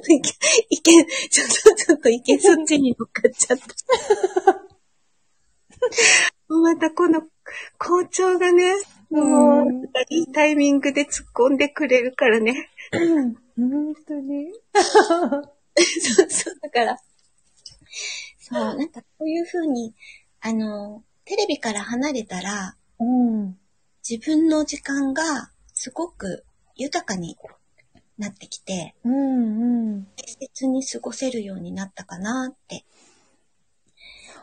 といけ、いけ、ちょっと、ちょっといけ、そっちに乗っかっちゃった。またこの校長がね、もう、いいタイミングで突っ込んでくれるからね。本当に。そうそう、だから、そう、なんかこういうふうに、あの、テレビから離れたら、うん。自分の時間がすごく豊かになってきて、うんうん大切に過ごせるようになったかなって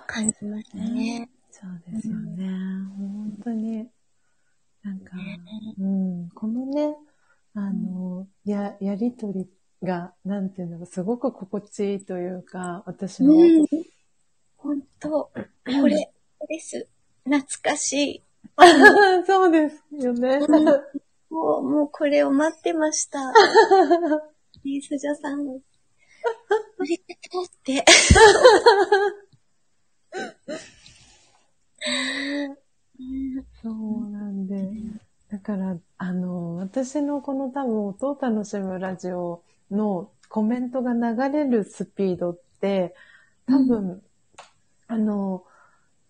感じましたね。そうですよね。本当に。なんか、うん、このね、あの、や、やりとりが、なんていうのか、すごく心地いいというか、私も、うん。本当これです。懐かしい。[LAUGHS] そうですよね。うんもう、もうこれを待ってました。[LAUGHS] リースジャさん。ありがとうって。そうなんで。だから、あの、私のこの多分、音を楽しむラジオのコメントが流れるスピードって、多分、あの、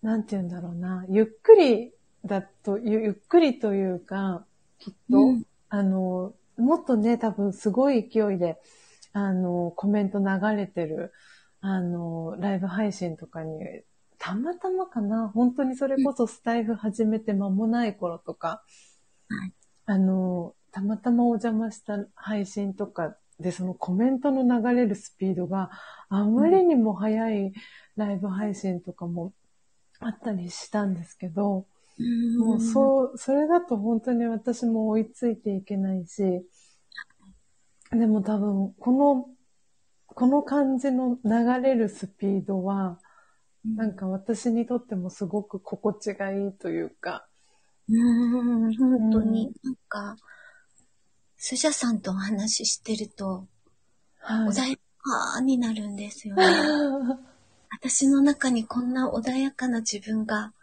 なんて言うんだろうな、ゆっくりだと、ゆゆっくりというか、きっと、うん。あの、もっとね、多分すごい勢いで、あの、コメント流れてる、あの、ライブ配信とかに、たまたまかな、本当にそれこそスタイフ始めて間もない頃とか、はい。あの、たまたまお邪魔した配信とかで、そのコメントの流れるスピードがあまりにも速いライブ配信とかもあったりしたんですけど、もうそう、それだと本当に私も追いついていけないし、でも多分、この、この感じの流れるスピードは、なんか私にとってもすごく心地がいいというか、うん、本当に、なんか、スジャさんとお話ししてると、はい。穏やかになるんですよね。[LAUGHS] 私の中にこんな穏やかな自分が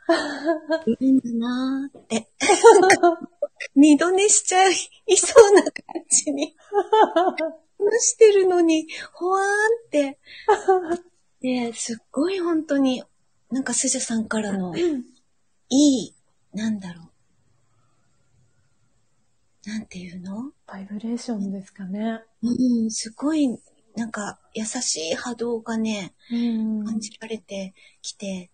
いるんだなーって。[LAUGHS] 二度寝しちゃいそうな感じに。話してるのに、ほわーんって。で、すっごい本当に、なんかスジャさんからの、いい、なんだろう。なんていうの？バイブレーションですかね。うん、すごい、なんか、優しい波動がね、うん。感じられてきて、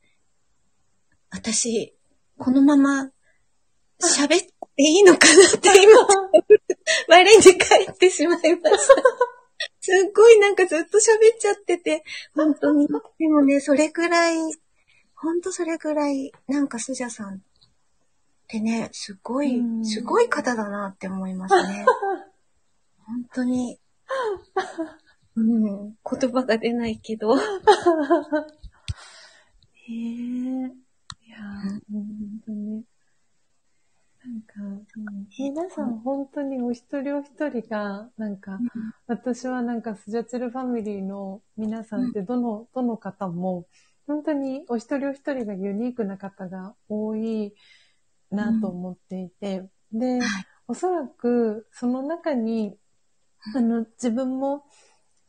私、このまま喋っていいのかなって今、[LAUGHS] 我に返ってしまいました。すっごいなんかずっと喋っちゃってて、本当に。でもね、それくらい、本当それくらい、なんかスジャさんってね、すごい、うんすごい方だなって思いますね。本当に。うん、言葉が出ないけど。[LAUGHS] へえ。いやー、本当に。なんか、うん。皆さん本当にお一人お一人が、なんか、私はなんかスジャチルファミリーの皆さんってどの、どの方も、本当にお一人お一人がユニークな方が多いなと思っていて、で、はい。おそらくその中に、あの、自分も、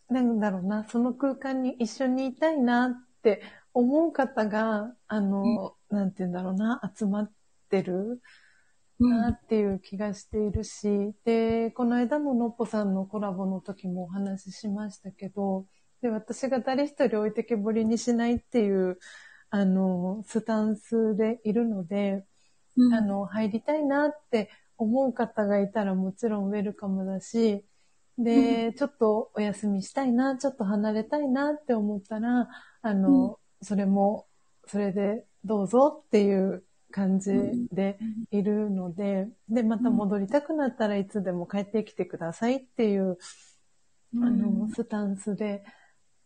なんだろうな、その空間に一緒にいたいなって思う方が、あの、なんて言うんだろうな、集まってるなっていう気がしているし、で、この間ものっぽさんのコラボの時もお話ししましたけど、で、私が誰一人置いてけぼりにしないっていう、あの、スタンスでいるので、うん。あの、入りたいなって思う方がいたらもちろんウェルカムだし、で、ちょっとお休みしたいな、ちょっと離れたいなって思ったら、あの、それも、それでどうぞっていう感じでいるので、で、また戻りたくなったらいつでも帰ってきてくださいっていう、あの、スタンスで、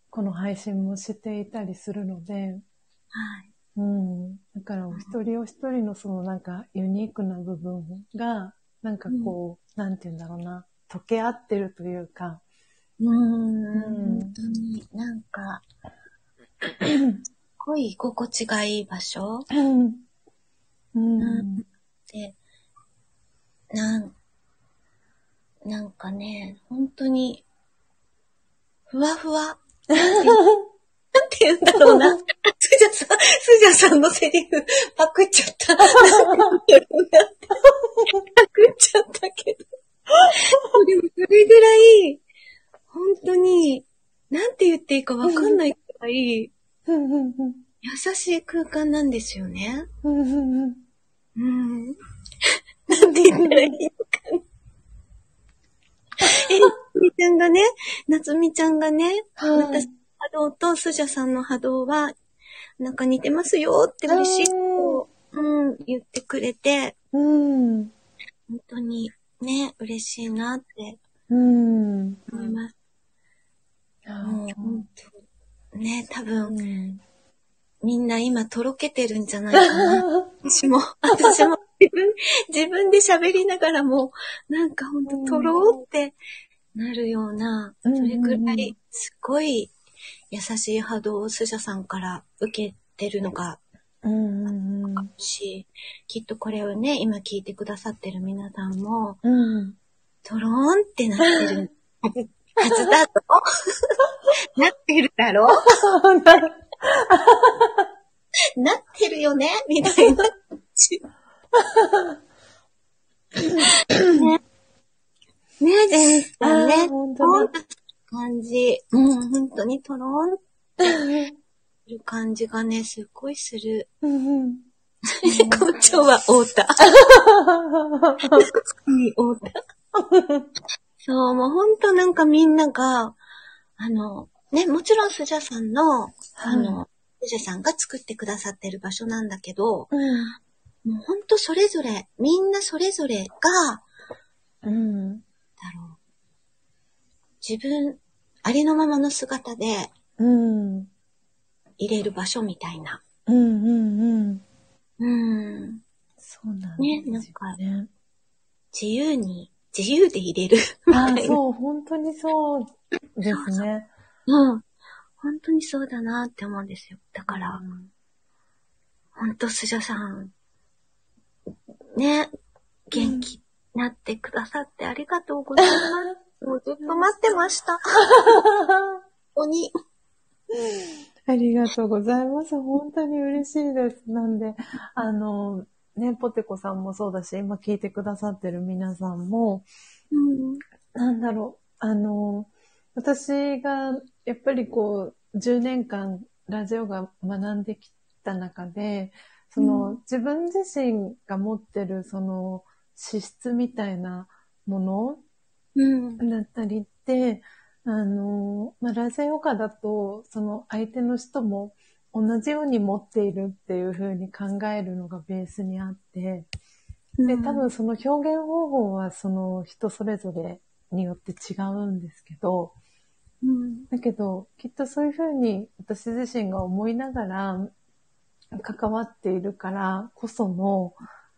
この配信もしていたりするので、はい。うん。だから、お一人お一人のそのなんかユニークな部分が、なんかこう、なんて言うんだろうな、溶け合ってるというか、うーん、うん。本当になんか、す [LAUGHS] ごい居心地がいい場所？うん。ううんん。で、なん、なんかね、本当に、ふわふわ。なんて言うんだろうな。[LAUGHS] スジャさん、スジャさんのセリフ、パクっちゃった。パクっちゃったけど。でもそれぐらい、本当に、なんて言っていいかわかんないくらい、うんうん優しい空間なんですよね。うんうんうんうん。なんて言ったらいいのかな。え、みちゃんがね、なつみちゃんがね、はい私の波動とスジャさんの波動は、なんか似てますよって嬉しいうん、言ってくれて、うん。本当にね、嬉しいなってうん。思います。もう本当ね、多分、みんな今とろけてるんじゃないかな。[LAUGHS] 私も、私も。自分、自分で喋りながらも、なんかほんととろーってなるような、うん。それくらい、すごい優しい波動をスジャさんから受けてるのがうんうんし、きっとこれをね、今聞いてくださってる皆さんも、うん。とろーんってなってる [LAUGHS] はず、だと？[LAUGHS] なってるだろ？う [LAUGHS] なってるよね？みたいな。[LAUGHS] ね。ね、でしたね。本当だ。感じ。うん、本当にとろんっていう感じがね、すっごいする。うんうん。こっちは太田。に太田。そう、もうほんとなんかみんなが、あの、ね、もちろんスジャさんの、あの、スジャさんが作ってくださってる場所なんだけど、うん。もうほんとそれぞれ、みんなそれぞれが、うん。だろう。自分、ありのままの姿でうん。入れる場所みたいな。うんうんうん。うん。そうなんですよねなんかね。自由に、自由で入れる。あ [LAUGHS] そう、本当にそうですね。うん。本当にそうだなって思うんですよ。だから、本当スジャさん、ね、元気になってくださってありがとうございます。もうずっと待ってました。[LAUGHS] 本当に。ありがとうございます。本当に嬉しいです。なんで、あの、ね、ポテコさんもそうだし、今聞いてくださってる皆さんも、うん。なんだろう、あの、私がやっぱりこう、10年間ラジオが学んできた中で、その、うん自分自身が持ってるその資質みたいなものうん。だったりって、あの、まあ、ラジオヨガだと、その相手の人も同じように持っているっていう風に考えるのがベースにあって、で、多分その表現方法はその人それぞれによって違うんですけど、うん。だけど、きっとそういう風に私自身が思いながら関わっているからこその、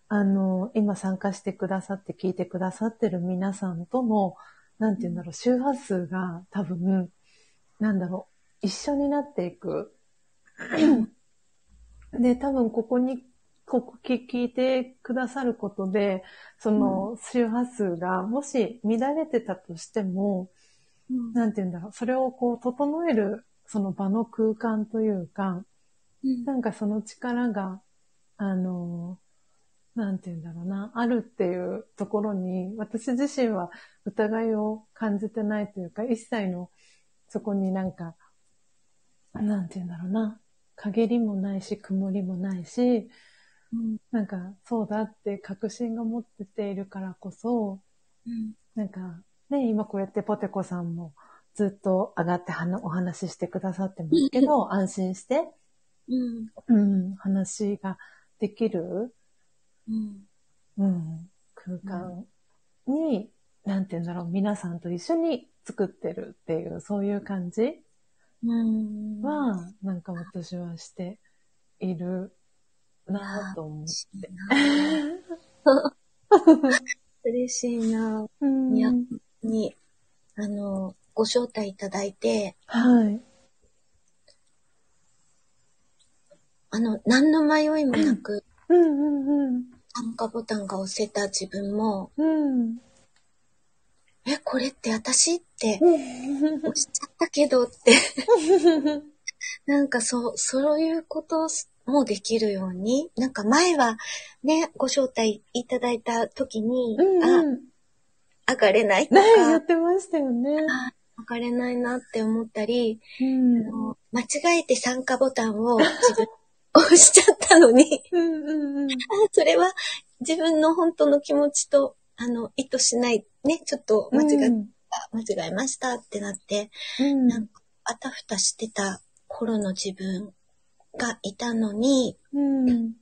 あの、今参加してくださって聞いてくださってる皆さんとの、なんて言うんだろう、周波数が多分、なんだろう、一緒になっていく。で、多分ここに、ここ聞聞いてくださることで、その周波数がもし乱れてたとしても、うん。なんて言うんだろう、それをこう整える、その場の空間というか、うん。なんかその力が、あの、なんて言うんだろうな、あるっていうところに、私自身は疑いを感じてないというか、一切の、そこになんか、なんて言うんだろうな、陰りもないし、曇りもないし、うん。なんか、そうだって確信が持ってているからこそ、うん。なんか、ね、今こうやってポテコさんもずっと上がってはなお話ししてくださってますけど、安心して、うん。うん、話ができる、うん。うん、空間に、なんて言うんだろう、皆さんと一緒に作ってるっていう、そういう感じうん。は、なんか私はしているなぁと思って。[LAUGHS] 嬉しいな。うんいやに、あの、ご招待いただいて、はい。あの、何の迷いもなくうんうん参加ボタンが押せた自分も、うん。うん。え、これって私ってうん押しちゃったけどって、[LAUGHS] なんかそう、そういうこともできるように、なんか前はね、ご招待いただいた時に、うんあ、うん。上がれないとねやかっ、てましたよね。あ上がれないなって思ったり、うん。あの間違えて参加ボタンを自分押しちゃったのに、うんうんうん。あ [LAUGHS] それは自分の本当の気持ちと、あの、意図しない、ね、ちょっと間違った、間違えましたってなって、うん。なんか、あたふたしてた頃の自分がいたのに、うん。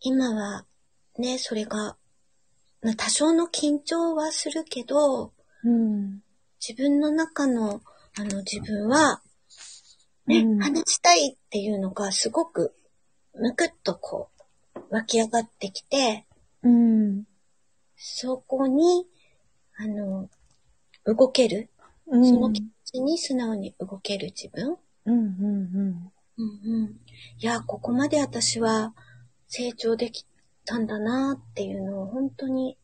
今はね、それが、まあ多少の緊張はするけど、うん。自分の中の、あの自分は、ね、うん話したいっていうのがすごく、むくっとこう、湧き上がってきて、うん。そこに、あの、動ける？うん。その気持ちに素直に動ける自分？うんうんうんうん。いや、ここまで私は成長できたんだなっていうのを本当に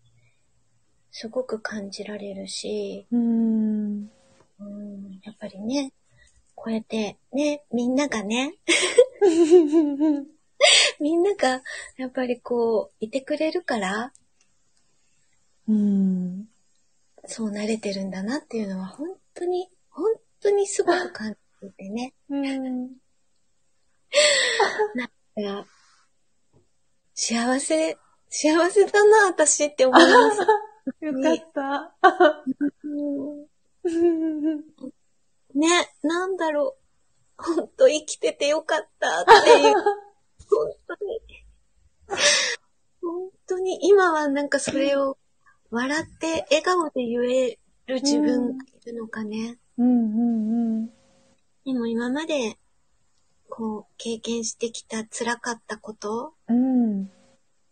すごく感じられるし、うん。うん、やっぱりね、こうやってね、みんながね、[LAUGHS] みんなが、やっぱりこう、いてくれるから、うん。そうなれてるんだなっていうのは、本当に、本当にすごく感じてね。うん。いや幸せ、幸せだな、私って思います。よかった。うんね、なんだろう。本当生きててよかったっていう。[LAUGHS] 本当に。本当に今はなんかそれを笑って笑顔で言える自分がいるのかね。うんうんでも今までこう経験してきた辛かったこと、うん。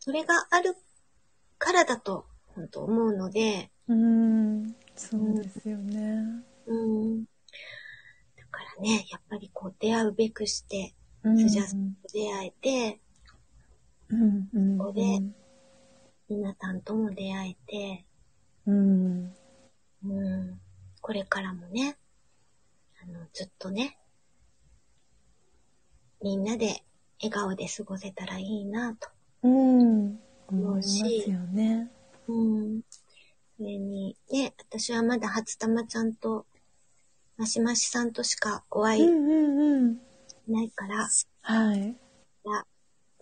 それがあるからだと本当思うので、うん。そうですよね。うん。だからね、やっぱりこう出会うべくして、うんスジャさんと出会えて、うんうんここで皆さんとも出会えて、うん。うん、これからもね、あの、ずっとね、みんなで笑顔で過ごせたらいいなと。うん。思いますよね。うん。それに、ね、私はまだ初玉ちゃんと、マシマシさんとしかお会いしうんうんうん。ないから、はい。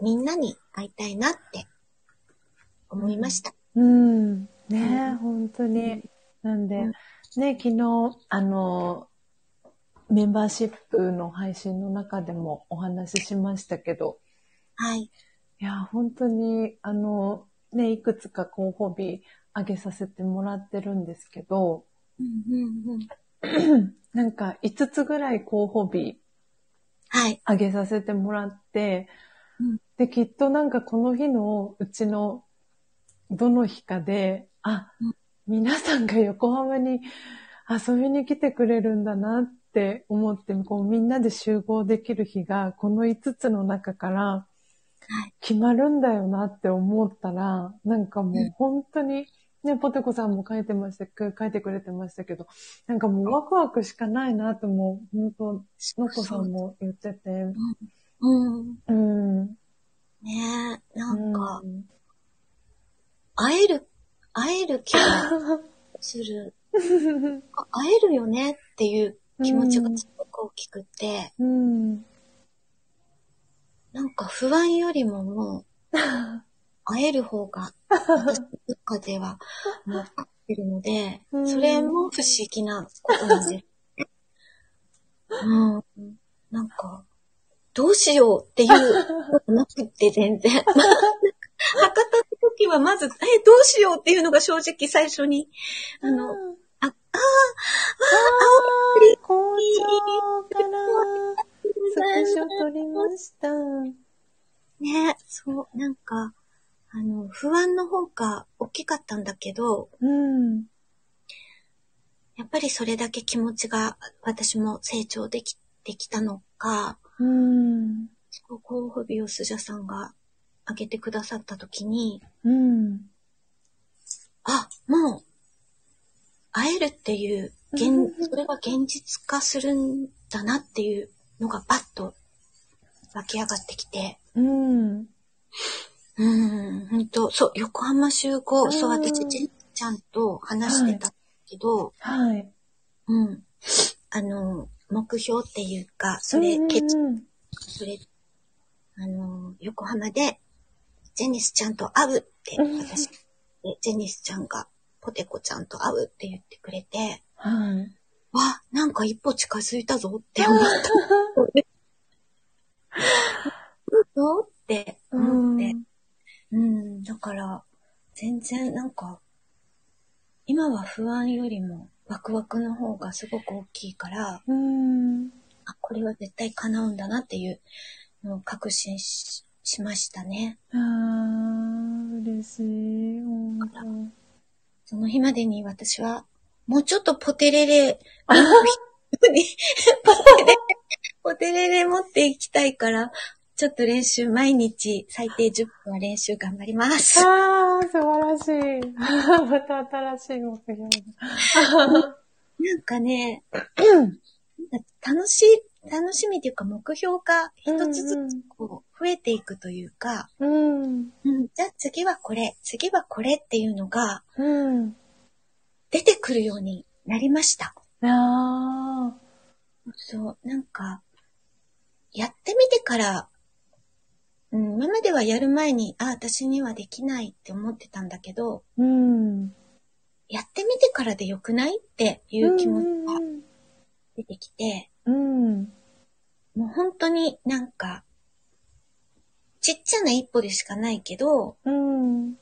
みんなに会いたいなって思いました。うん。ね本当に。なんでうん、ね、昨日、あの、メンバーシップの配信の中でもお話ししましたけど、はい。いや、本当に、あの、ね、いくつか候補日あげさせてもらってるんですけど。[CLEARS THROAT] なんか5つぐらい候補日はい。あげさせてもらって、うんで、きっとなんかこの日のうちのどの日かで、あ、うん皆さんが横浜に遊びに来てくれるんだなって思って、こうみんなで集合できる日がこの5つの中からはい。決まるんだよなって思ったら、なんかもう本当に、ね、ポテコさんも書いてました、書いてくれてましたけど、なんかもうワクワクしかないなともう、本当のこさんも言ってて、うん。うん。ねえ、なんか、うん会える、会える気がする。[LAUGHS] あ会えるよねっていう気持ちがすごく大きくて、うん。なんか不安よりももう、会える方が、私の中では、もう、合ってるので、うんそれも不思議なことなんです。[LAUGHS] うん。なんか、どうしようっていうことなくって全然。[LAUGHS] 博多の時はまず、え、どうしようっていうのが正直最初に、あの、うんあ、ああー、校長からスクショ撮りました。ね、そう、なんか、あの、不安の方が大きかったんだけど、うん。やっぱりそれだけ気持ちが私も成長できてきたのか、うん。そう候補日をスジャさんが挙げてくださった時に、うん。あ、もう、会えるっていう、現うんそれが現実化するんだなっていうのがバッと湧き上がってきて、うん。うん、ほんと、そう、横浜集合、うんそう、私、ジェンちゃんと話してたけど、はい。うん。あの、目標っていうか、それ、うん決それ、あの、横浜で、ジェニスちゃんと会うって、うん私、でジェニスちゃんが、ポテコちゃんと会うって言ってくれて、はい。わ、なんか一歩近づいたぞって思った。[LAUGHS] どうって思って。うん、だから、全然なんか、今は不安よりもワクワクの方がすごく大きいから、うん。あ、これは絶対叶うんだなっていうのを確信ししましたね。あー、嬉しい。本その日までに私は、もうちょっとポテレレ、[LAUGHS] ポテレレ、ポテレレ持っていきたいから、ちょっと練習、毎日最低10分は練習頑張ります。当あー、素晴らしい。[LAUGHS] また新しい目標なんかね、楽しい、楽しみっていうか目標が一つずつこう増えていくというか、うん。うん、じゃあ次はこれ、次はこれっていうのがうん。出てくるようになりました。ああ。そう、なんか、やってみてから、うん、今まではやる前に、あ、私にはできないって思ってたんだけど、うん。やってみてからでよくないっていう気持ちが出てきて、うん。もう本当になんか、ちっちゃな一歩でしかないけど、うん。うん、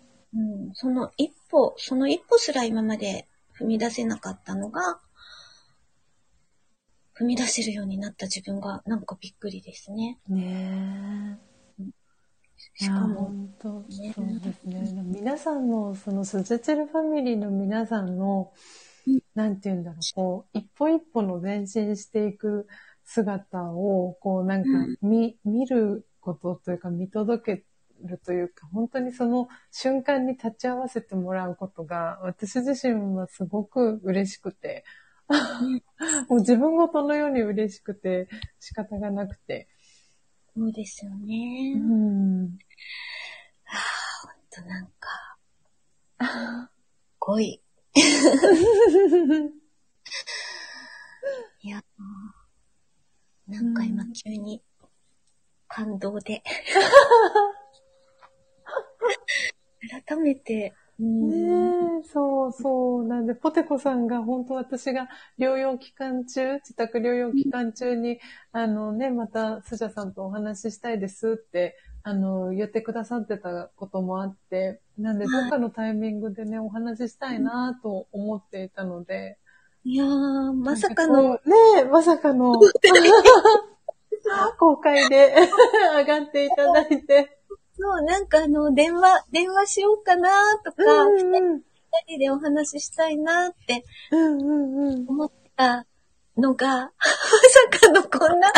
その一歩、その一歩すら今まで踏み出せなかったのが、踏み出せるようになった自分がなんかびっくりですね。ねえ。しかも、本当ねそうですね。皆さんの、そのスジャチルファミリーの皆さんのうん、なんて言うんだろう、こう、一歩一歩の前進していく姿を、こう、なんか、見、見ることというか、見届けるというか、本当にその瞬間に立ち会わせてもらうことが、私自身はすごく嬉しくて、[LAUGHS] もう自分ごとのように嬉しくて、仕方がなくて。そうですよね。うん。ああ、ほんとなんか、5位。[LAUGHS] いや、なんか今急に感動で。改めて、うんねえ、そうそう。なんで、ポテコさんが本当私が療養期間中、自宅療養期間中に、あのね、またスジャさんとお話ししたいですって、あの、言ってくださってたこともあって、なんで、はいどっかのタイミングでね、お話ししたいなと思っていたので。いやー、まさかの。ねえ、まさかの、[LAUGHS] 公開で [LAUGHS] 上がっていただいて。そう、なんかあの、電話、電話しようかなとか、うんうん。二人でお話ししたいなってうんうんうん。思ったのが、まさかのこんな、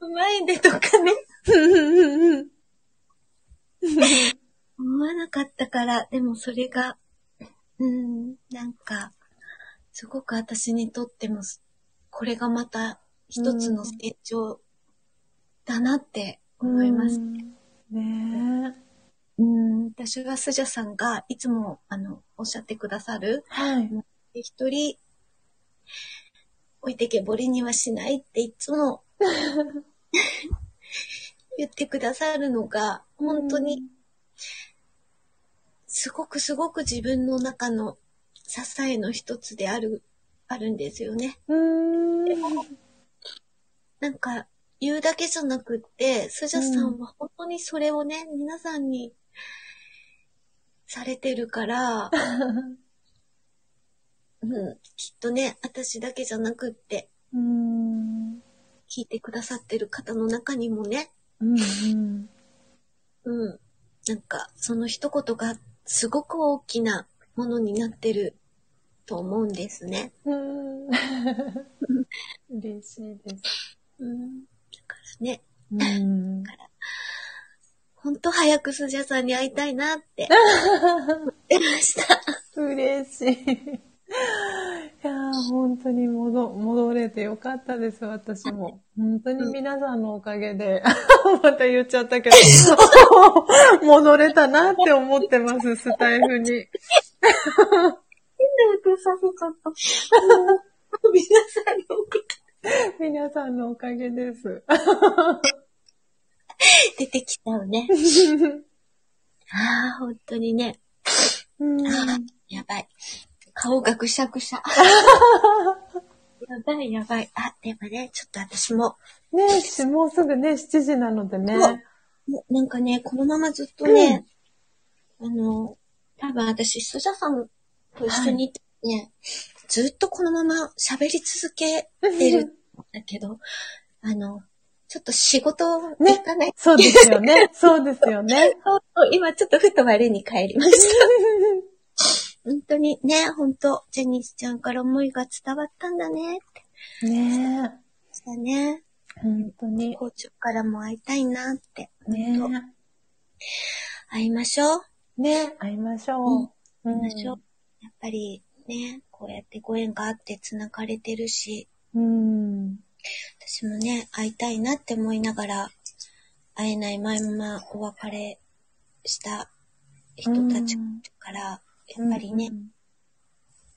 前でとかね、思わなかったから、でもそれが、うん、なんか、すごく私にとっても、これがまた一つの成長だなって思います。うんねえ。うん、私はスジャさんがいつも、あの、おっしゃってくださる、はい。一人、置いてけぼりにはしないっていつも [LAUGHS] 言ってくださるのが、本当に、すごくすごく自分の中の支えの一つである、あるんですよね。うーん。なんか、言うだけじゃなくって、スジャさんは本当にそれをね、皆さんにされてるから、[LAUGHS] うん、きっとね、私だけじゃなくって、うーん。聞いてくださってる方の中にもね、うんうん。うん、なんか、その一言がすごく大きなものになってると思うんですね。うーん [LAUGHS] 嬉しいです。うん、だからね、うん。ほんと早くスジャさんに会いたいなって思ってました。嬉しい。いやー本当に戻、戻れてよかったです、私も。本当に皆さんのおかげで、[LAUGHS] また言っちゃったけど、[LAUGHS] 戻れたなって思ってます、スタイフに。変な音させちゃった。[LAUGHS] 皆さんのおかげ [LAUGHS] 皆さんのおかげです。[LAUGHS] 出てきたよね。[LAUGHS] ああ、本当にね。うんやばい。顔がぐしゃぐしゃ。やばいやばい。あ、でもね、ちょっと私も、ねしもうすぐね、7時なのでね。なんかね、このままずっとね、あの、多分私、スジャさんと一緒にいてね、ずっとこのまま喋り続けてるんだけど、あの、ちょっと仕事行かない。そうですよね。そうですよね。[LAUGHS] 今ちょっとふと我に帰りました。[LAUGHS] 本当にね、本当ジェニスちゃんから思いが伝わったんだねって。ねしたね。え。本当に。校長からも会いたいなって。ね会いましょう。え。ね会いましょう。会いましょう。やっぱりね、こうやってご縁があって繋がれてるし、うん。私もね、会いたいなって思いながら、会えない前ままお別れした人たちから、やっぱりね、うん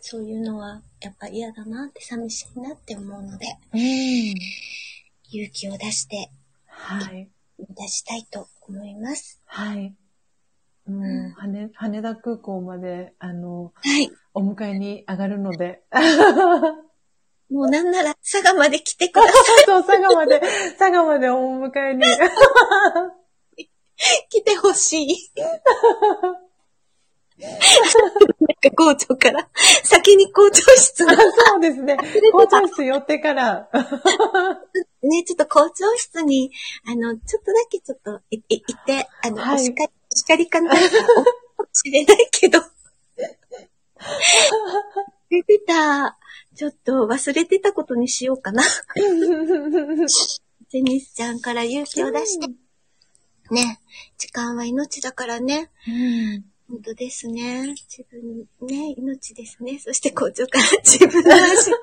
そういうのはやっぱ嫌だなって寂しいなって思うので、うん。勇気を出してはい。出したいと思います。はい。もう、うん羽、羽田空港まで、あの、はい。お迎えに上がるので。もうなんなら佐賀まで来てくださそう、佐賀まで、佐賀までお迎えに。い。[LAUGHS] 来てほしい。なんか校長から、先に校長室の、そうですね。校長室寄ってから。ね、ちょっと校長室に、あの、ちょっとだけちょっとい、い、いて、あの、はいお叱り、お叱りかなかもしれないけど。[LAUGHS] 出てた、ちょっと忘れてたことにしようかな。[LAUGHS] ジェニスちゃんから勇気を出して。ね、時間は命だからね。うん本当ですね。自分ね、命ですね。そして校長から自分の話。[LAUGHS]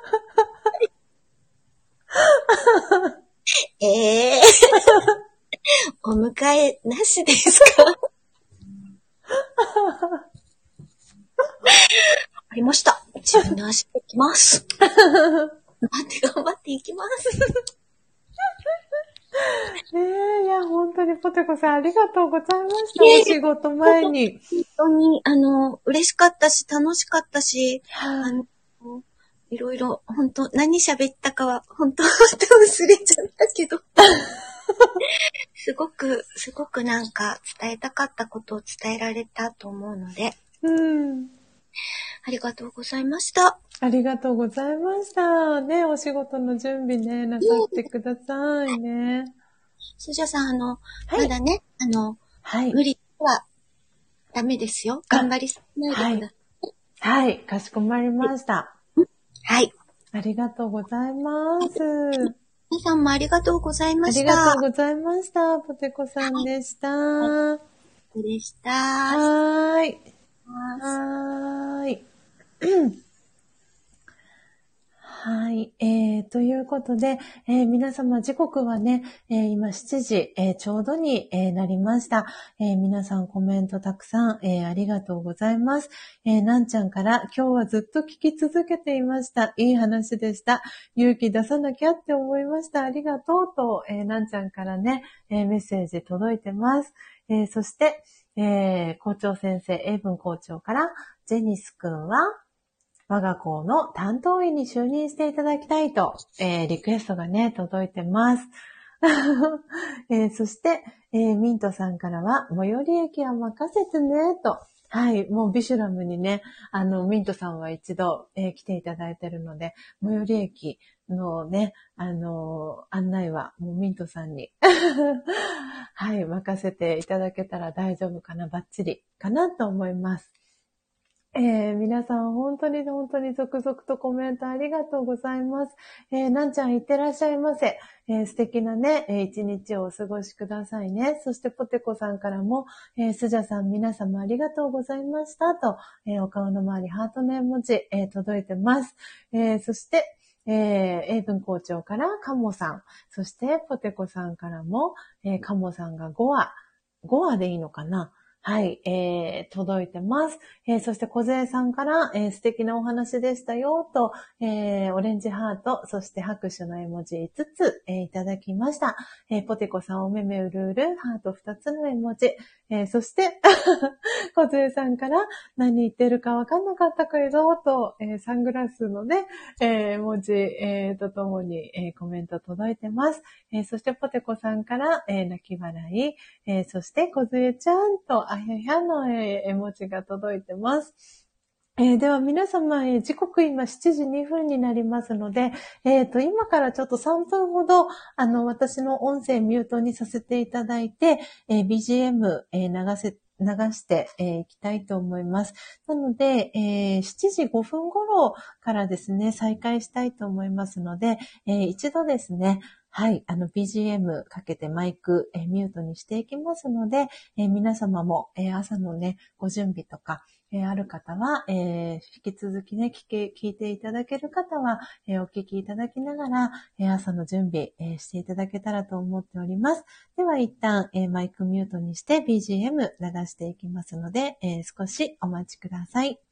ええお迎えなしですか？[LAUGHS] わかりました。自分の足で行きます。頑張って頑張っていきます。ね [LAUGHS] え、いや、本当にポテコさんありがとうございました。お仕事前に。本当に、あの、嬉しかったし、楽しかったし、あはいの、いろいろ、本当何喋ったかは、本当本当 [LAUGHS] 忘れちゃったけど。[LAUGHS] すごく、すごくなんか伝えたかったことを伝えられたと思うので、うん。ありがとうございました。ありがとうございました。ね、お仕事の準備ね、なさってくださいね。スジャさん、あの、はいまだね、あの、はい。無理はダメですよ。頑張りすぎないでください。はい、かしこまりました。はい。ありがとうございます。皆さんもありがとうございまありした。がとうございました。ポテコさんでした。はでした。ーい。はーい。[CLEARS THROAT] はい。えー、ということで、えー皆様時刻はね、えー今7時、えーちょうどに、えなりました。え皆さんコメントたくさん、えありがとうございます。えなんちゃんから今日はずっと聞き続けていました。いい話でした。勇気出さなきゃって思いました。ありがとうと、えなんちゃんからね、えメッセージ届いてます。えそして、えー校長先生、英文校長から、ジェニス君は、我が校の担当医に就任していただきたいと、えーリクエストがね、届いてます。[LAUGHS] えーそして、えーミントさんからは、最寄り駅は任せてね、と。はい、もうビシュラムにね、あの、ミントさんは一度、えー来ていただいてるので、最寄り駅のね、あのー案内は、もうミントさんに、[LAUGHS] はい、任せていただけたら大丈夫かな、バッチリかなと思います。えー皆さん本当に本当に続々とコメントありがとうございます。えーなんちゃんいってらっしゃいませ。えー素敵なね、えー一日をお過ごしくださいね。そしてポテコさんからも、えースジャさん皆様ありがとうございましたと、えーお顔の周りハートの絵文字、えー届いてます。えーそして、えー、英文校長からカモさん、そしてポテコさんからも、えーカモさんが5話、5話でいいのかなはい、えー、届いてます。えー、そして小勢さんから、えー素敵なお話でしたよ、と、えーオレンジハート、そして拍手の絵文字5つ、えーいただきました。えーポテコさんおめめうるうる、ハート2つの絵文字。えーそして、[LAUGHS] 小勢さんから、何言ってるかわかんなかったけど、と、えーサングラスのね、えー文字、えーとともに、えーコメント届いてます。えーそしてポテコさんから、えー泣き笑い、えーそして、小杖ちゃんと、あややの、絵文字が届いてます。えーでは皆様、えー時刻今7時2分になりますので、えっ、と、今からちょっと3分ほど、あの、私の音声ミュートにさせていただいて、えー BGM、えー流せ、流してい、えーきたいと思います。なので、えー7時5分頃からですね、再開したいと思いますので、えー一度ですね、はい、あの BGM かけてマイク、え、ミュートにしていきますので、え、皆様も、え、朝のね、ご準備とか、えある方は、え引き続きね、聞け、聞いていただける方は、えお聞きいただきながら、え朝の準備、えしていただけたらと思っております。では一旦、えマイクミュートにして BGM 流していきますので、え少しお待ちください。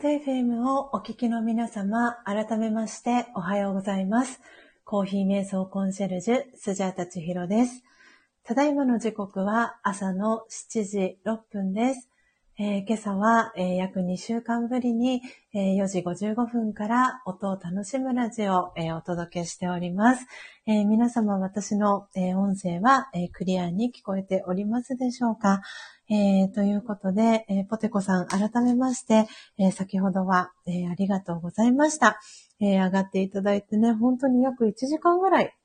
ンド FM をお聞きの皆様、改めましておはようございます。コーヒー瞑想コンシェルジュ、スジャータチヒロです。ただいまの時刻は朝の7時6分です。えー、今朝は、えー、約2週間ぶりに、えー、4時55分から音を楽しむラジオを、えお届けしております。皆様私の、音声は、クリアに聞こえておりますでしょうか、えー、ということで、えー、ポテコさん、改めまして、えー、先ほどは、えありがとうございました。え上がっていただいてね、本当に約1時間ぐらい、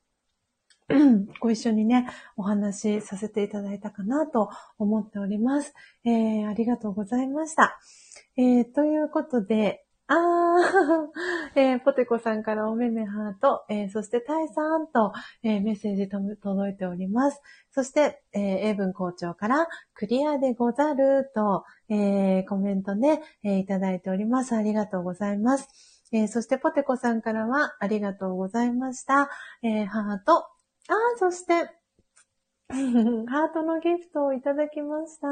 [CLEARS THROAT] ご一緒にね、お話しさせていただいたかなと思っております。えありがとうございました。えということで、あー、[LAUGHS] えー、ポテコさんからおめめハート、えー、そしてタイさんと、えー、メッセージ届いております。そして、えー、英文校長からクリアでござると、えー、コメントね、えー、いただいております。ありがとうございます。えー、そしてポテコさんからはありがとうございました。えー、ハート。あー、そして、[LAUGHS] ハートのギフトをいただきました。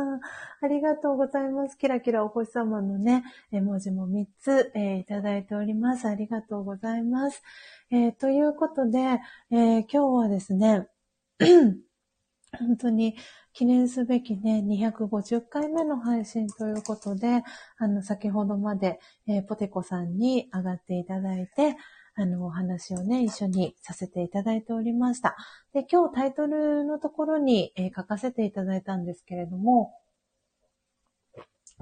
ありがとうございます。キラキラお星様のね、絵文字も3つ、えー、いただいております。ありがとうございます。えー、ということで、えー、今日はですね、[CLEARS THROAT] 本当に記念すべきね、250回目の配信ということで、あの、先ほどまで、えポテコさんに上がっていただいて、あの、お話をね、一緒にさせていただいておりました。で、今日タイトルのところに、えー、書かせていただいたんですけれども、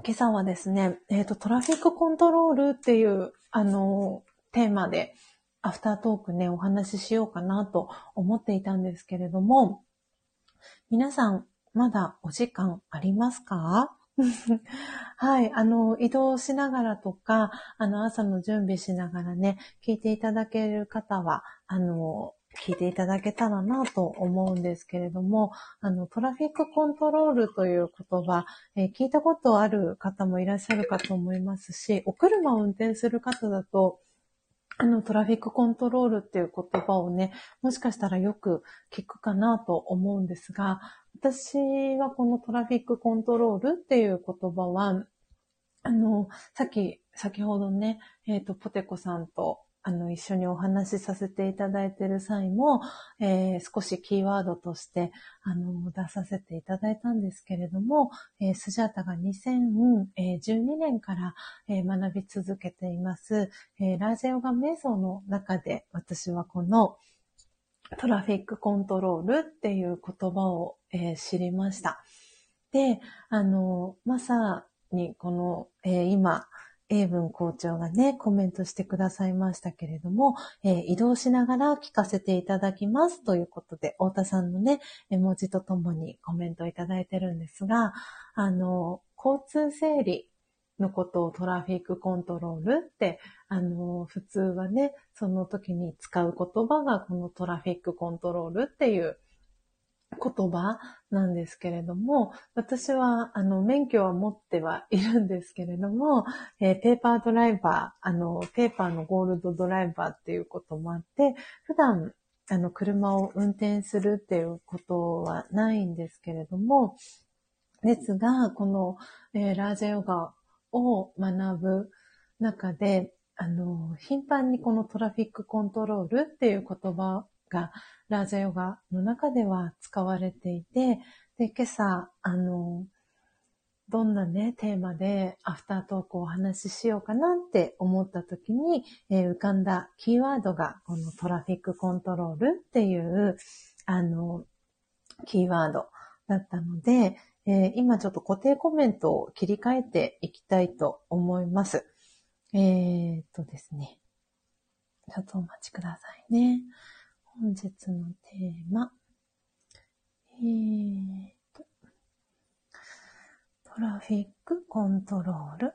今朝はですね、えっ、ー、と、トラフィックコントロールっていう、あの、テーマで、アフタートークね、お話ししようかなと思っていたんですけれども、皆さん、まだお時間ありますか？[LAUGHS] はい。あの、移動しながらとか、あの、朝の準備しながらね、聞いていただける方は、あの、聞いていただけたらなと思うんですけれども、あの、トラフィックコントロールという言葉、えー、聞いたことある方もいらっしゃるかと思いますし、お車を運転する方だと、あの、トラフィックコントロールっていう言葉をね、もしかしたらよく聞くかなと思うんですが、私はこのトラフィックコントロールっていう言葉は、あの、さっき、先ほどね、えっ、ー、と、ポテコさんとあの、一緒にお話しさせていただいている際も、えー、少しキーワードとして、あの、出させていただいたんですけれども、えー、スジャータが2012年から、えー、学び続けています、えー、ラージェヨガ瞑想の中で、私はこの、トラフィックコントロールっていう言葉を、えー、知りました。で、あの、まさにこの、えー、今、英文校長がね、コメントしてくださいましたけれども、えー、移動しながら聞かせていただきますということで、太田さんのね、絵文字とともにコメントいただいてるんですが、あの、交通整理のことをトラフィックコントロールって、あの、普通はね、その時に使う言葉がこのトラフィックコントロールっていう言葉なんですけれども、私は、あの、免許は持ってはいるんですけれども、えー、ペーパードライバー、あの、ペーパーのゴールドドライバーっていうこともあって、普段、あの、車を運転するっていうことはないんですけれども、ですが、この、えー、ラージャヨガを学ぶ中で、あの、頻繁にこのトラフィックコントロールっていう言葉がラージャヨガの中では使われていて、で、今朝、あの、どんなね、テーマでアフタートークをお話ししようかなって思った時に、えー、浮かんだキーワードがこのトラフィックコントロールっていう、あの、キーワードだったので、えー、今ちょっと固定コメントを切り替えていきたいと思います。えー、っとですね。ちょっとお待ちくださいね。本日のテーマ。えーと、トラフィックコントロール。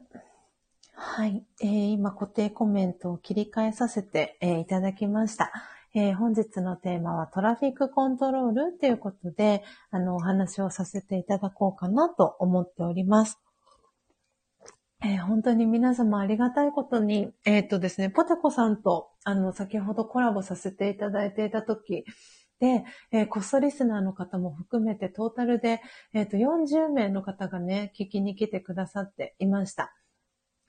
はい。えー、今固定コメントを切り替えさせて、えー、いただきました。えー、本日のテーマはトラフィックコントロールということで、あの、お話をさせていただこうかなと思っております。えー、本当に皆様ありがたいことに、えっ、とですね、ポテコさんと、あの、先ほどコラボさせていただいていたとき、で、えー、コストリスナーの方も含めてトータルで、えっ、と、40名の方がね、聞きに来てくださっていました。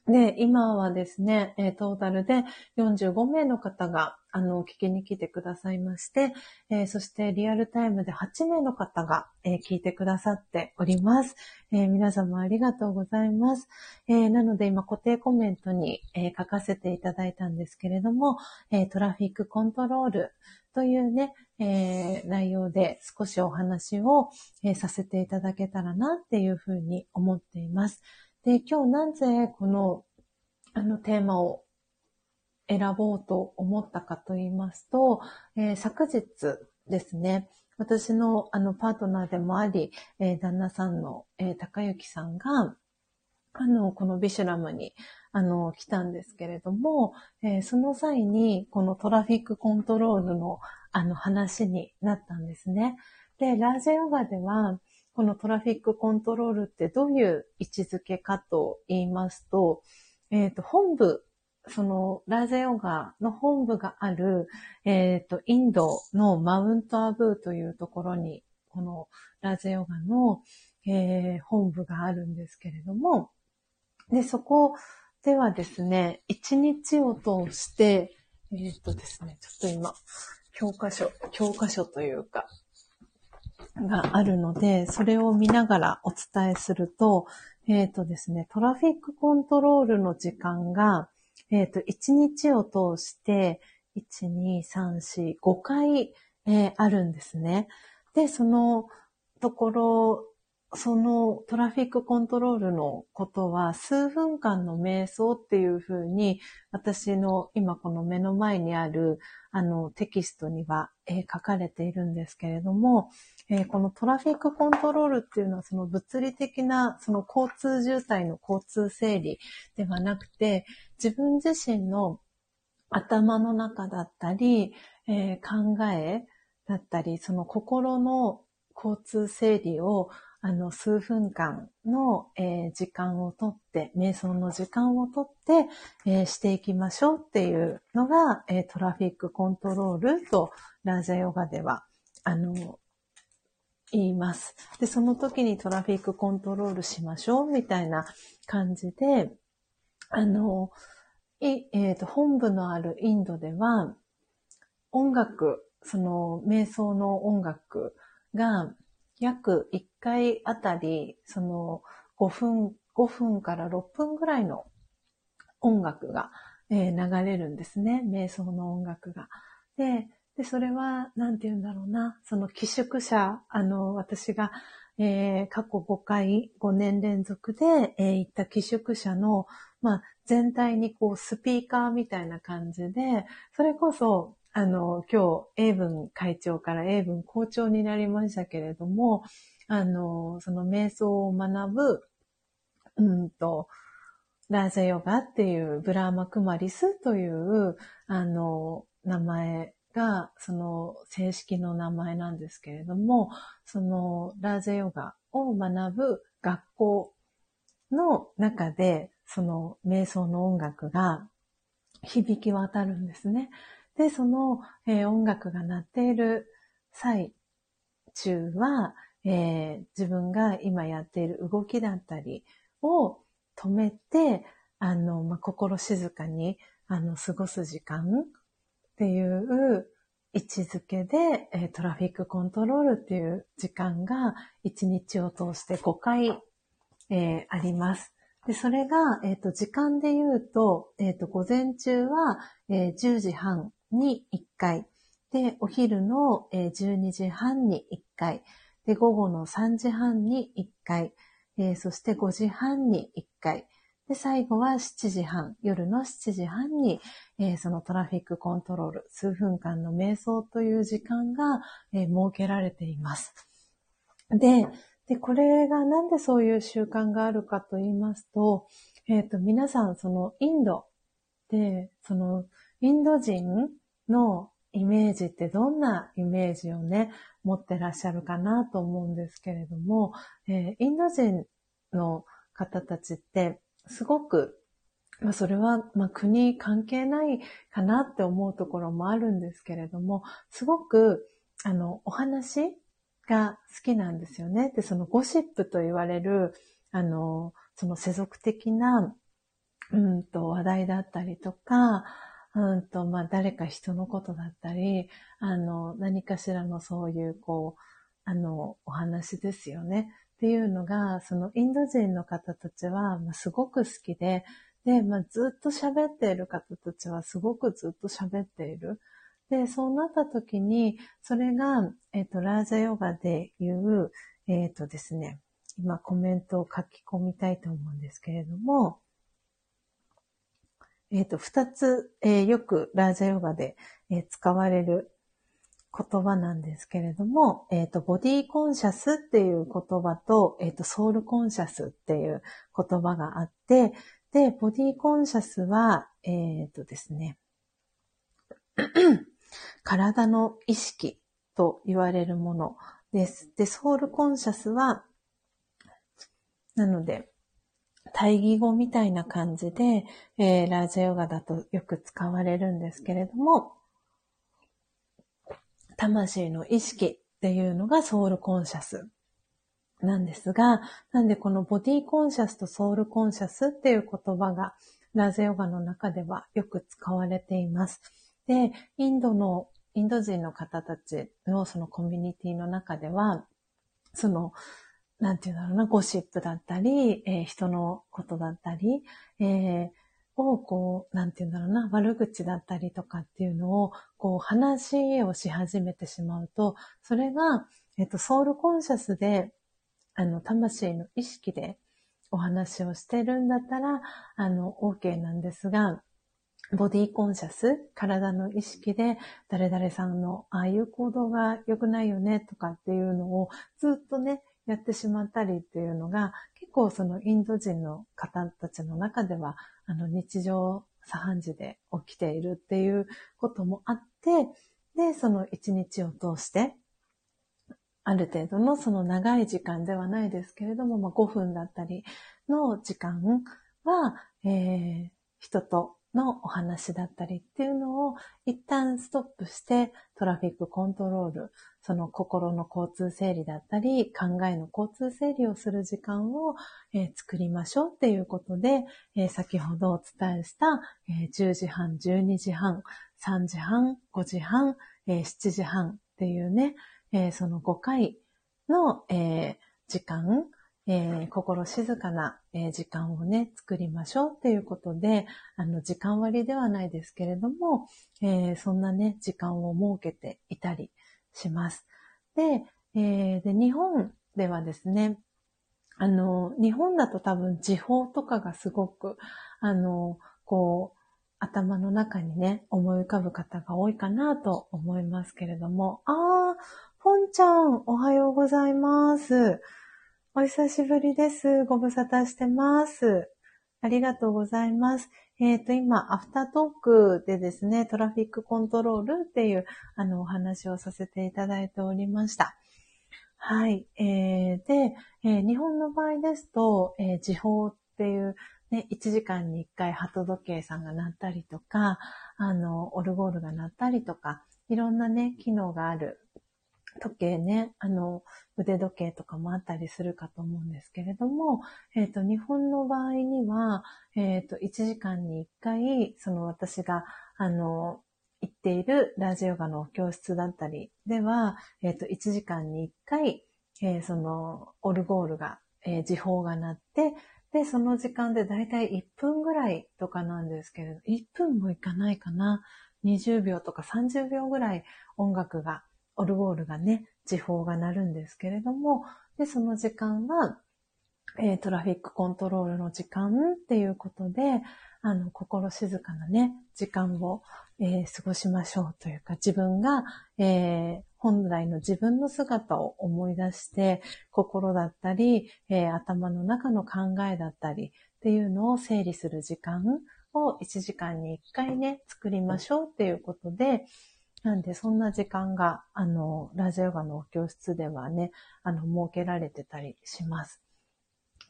で、今はですね、トータルで45名の方が、あの、聞きに来てくださいまして、えー、そしてリアルタイムで8名の方が、えー、聞いてくださっております。えー、皆様ありがとうございます。えなので今固定コメントに、え書かせていただいたんですけれども、えトラフィックコントロールというね、え内容で少しお話を、えさせていただけたらなっていうふうに思っています。で、今日なぜこの、あのテーマを選ぼうと思ったかと言いますと、えー、昨日ですね、私のあのパートナーでもあり、えー、旦那さんの、えー、高幸さんが、あの、このビシュラムに、あの、来たんですけれども、えー、その際に、このトラフィックコントロールの、あの、話になったんですね。で、ラージヨガでは、このトラフィックコントロールってどういう位置づけかと言いますと、えっ、ー、と、本部、その、ラーゼヨガの本部がある、えっ、ー、と、インドのマウントアブーというところに、このラーゼヨガの、えー、本部があるんですけれども、で、そこではですね、一日を通して、えっ、とですね、ちょっと今、教科書、教科書というか、があるので、それを見ながらお伝えすると、えっ、ー、とですね、トラフィックコントロールの時間が、えっ、ー、と、1日を通して、1、2、3、4、5回、えー、あるんですね。で、そのところそのトラフィックコントロールのことは数分間の瞑想っていうふうに私の今この目の前にあるあのテキストには、書かれているんですけれども、えー、このトラフィックコントロールっていうのはその物理的なその交通渋滞の交通整理ではなくて自分自身の頭の中だったり、えー、考えだったり、その心の交通整理をあの、数分間の、えー、時間をとって、瞑想の時間をとって、えー、していきましょうっていうのが、えー、トラフィックコントロールとラージャヨガでは、あの、言います。で、その時にトラフィックコントロールしましょうみたいな感じで、あの、いえっ、ー、と、本部のあるインドでは、音楽、その、瞑想の音楽が、約1回あたり、その5分、5分から6分ぐらいの音楽が、えー、流れるんですね。瞑想の音楽が。で、で、それは、なんて言うんだろうな、その寄宿舎、あの、私が、えー、過去5回、5年連続で、えー、行った寄宿舎の、まあ、全体にこう、スピーカーみたいな感じで、それこそ、あの、今日、英文会長から英文校長になりましたけれども、あの、その瞑想を学ぶ、うんと、ラージャヨガっていうブラーマクマリスという、あの、名前が、その正式の名前なんですけれども、そのラージャヨガを学ぶ学校の中で、その瞑想の音楽が響き渡るんですね。で、その、えー、音楽が鳴っている最中は、えー、自分が今やっている動きだったりを止めて、あの、まあ、心静かに、あの、過ごす時間っていう位置づけで、え、トラフィックコントロールっていう時間が1日を通して5回、え、あります。で、それが、えっ、ー、と、時間で言うと、えっ、と、午前中は、え10時半に1回。で、お昼の12時半に1回。で、午後の3時半に1回。えー、そして5時半に1回。で、最後は7時半、夜の7時半に、えー、そのトラフィックコントロール、数分間の瞑想という時間が、えー、設けられています。で、で、これがなんでそういう習慣があるかと言いますと、えっ、ー、と、皆さん、そのインドで、そのインド人のイメージってどんなイメージをね、持ってらっしゃるかなと思うんですけれども、えー、インド人の方たちってすごく、まあ、それは、まあ、国関係ないかなって思うところもあるんですけれども、すごく、あの、お話が好きなんですよね。で、そのゴシップと言われる、あの、その世俗的な、うんと話題だったりとか、うんと、まあ、誰か人のことだったり、あの、何かしらのそういう、こう、あの、お話ですよね。っていうのが、そのインド人の方たちは、まあ、すごく好きで、で、まあ、ずっと喋っている方たちはすごくずっと喋っている。で、そうなった時に、それが、えっ、ー、と、ラージャヨガで言う、えっ、ー、とですね、今コメントを書き込みたいと思うんですけれども、えっ、ー、と、二つ、えー、よくラージャヨガで、え、使われる言葉なんですけれども、えっ、と、ボディコンシャスっていう言葉と、えっ、と、ソウルコンシャスっていう言葉があって、で、ボディコンシャスは、えっ、とですね、[CLEARS THROAT] 体の意識と言われるものです。で、ソウルコンシャスは、なので、対義語みたいな感じで、えー、ラージャヨガだとよく使われるんですけれども、魂の意識っていうのがソウルコンシャスなんですが、なんでこのボディコンシャスとソウルコンシャスっていう言葉がラジャヨガの中ではよく使われています。で、インドの、インド人の方たちのそのコミュニティの中では、そのなんていうんだろうな、ゴシップだったり、えー、人のことだったり、えー、をこう、なんていうんだろうな、悪口だったりとかっていうのを、こう、話をし始めてしまうと、それが、えっ、と、ソウルコンシャスで、あの、魂の意識でお話をしてるんだったら、あの、OK なんですが、ボディコンシャス、体の意識で、誰々さんのああいう行動が良くないよねとかっていうのをずっとね、やってしまったりっていうのが、結構そのインド人の方たちの中では、あの日常茶飯事で起きているっていうこともあって、で、その一日を通して、ある程度のその長い時間ではないですけれども、まあ、5分だったりの時間は、えー、人とのお話だったりっていうのを一旦ストップしてトラフィックコントロール、その心の交通整理だったり考えの交通整理をする時間を、えー、作りましょうっていうことで、えー、先ほどお伝えした、えー、10時半、12時半、3時半、5時半、え7時半っていうね、えその5回の、え時間えー、心静かな、えー、時間をね、作りましょうっていうことで、あの、時間割ではないですけれども、えー、そんなね、時間を設けていたりします。で、えで、日本ではですね、あの、日本だと多分時報とかがすごく、あの、こう、頭の中にね、思い浮かぶ方が多いかなと思いますけれども、あー、ポンちゃん、おはようございます。お久しぶりです。ご無沙汰してます。ありがとうございます。えっ、ー、と、今、アフタートークでですね、トラフィックコントロールっていう、あの、お話をさせていただいておりました。はい。えー、で、えー、日本の場合ですと、えー、時報っていう、ね、1時間に1回鳩時計さんが鳴ったりとか、あの、オルゴールが鳴ったりとか、いろんなね、機能がある時計ね、あの、腕時計とかもあったりするかと思うんですけれども、えっ、ー、と、日本の場合には、えっ、ー、と、1時間に1回、その私が、あの、行っているラジオガの教室だったりでは、えっ、ー、と、1時間に1回、えー、その、オルゴールが、えー、時報が鳴って、で、その時間でだいたい1分ぐらいとかなんですけれど、1分もいかないかな。20秒とか30秒ぐらい音楽がオルゴールがね、時報が鳴るんですけれども、で、その時間は、えー、トラフィックコントロールの時間っていうことで、あの、心静かなね、時間を、えー、過ごしましょうというか、自分が、えー、本来の自分の姿を思い出して、心だったり、えー、頭の中の考えだったりっていうのを整理する時間を1時間に1回ね、作りましょうっていうことで、なんで、そんな時間が、あの、ラジオガの教室ではね、あの、設けられてたりします。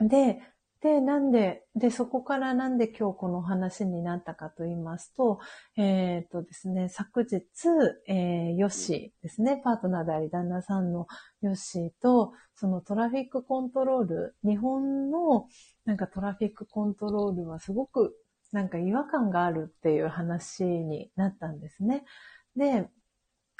で、で、なんで、で、そこからなんで今日この話になったかと言いますと、えっ、ー、とですね、昨日、えー、ヨッシーですね、パートナーであり旦那さんのヨッシーと、そのトラフィックコントロール、日本のなんかトラフィックコントロールはすごくなんか違和感があるっていう話になったんですね。で、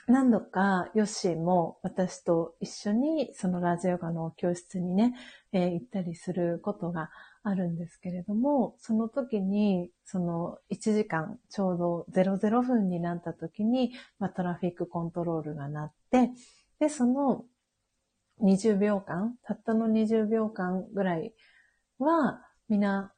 何度かヨッシーも私と一緒にそのラジオガの教室にね、えー、行ったりすることがあるんですけれども、その時に、その1時間ちょうど00分になった時に、まあ、トラフィックコントロールが鳴って、で、その20秒間、たったの20秒間ぐらいは、みんな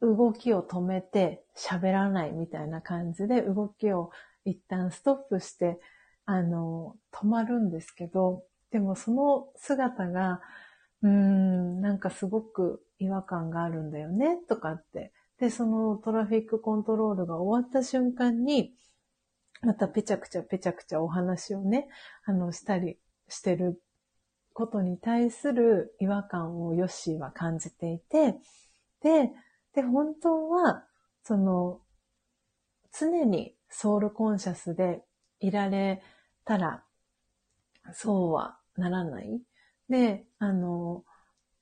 動きを止めて喋らないみたいな感じで動きを一旦ストップして、あの、止まるんですけど、でもその姿が、うーん、なんかすごく違和感があるんだよね、とかって。で、そのトラフィックコントロールが終わった瞬間に、またぺちゃくちゃぺちゃくちゃお話をね、あの、したりしてることに対する違和感をヨッシーは感じていて、で、で、本当は、その、常にソウルコンシャスでいられたら、そうはならない。で、あの、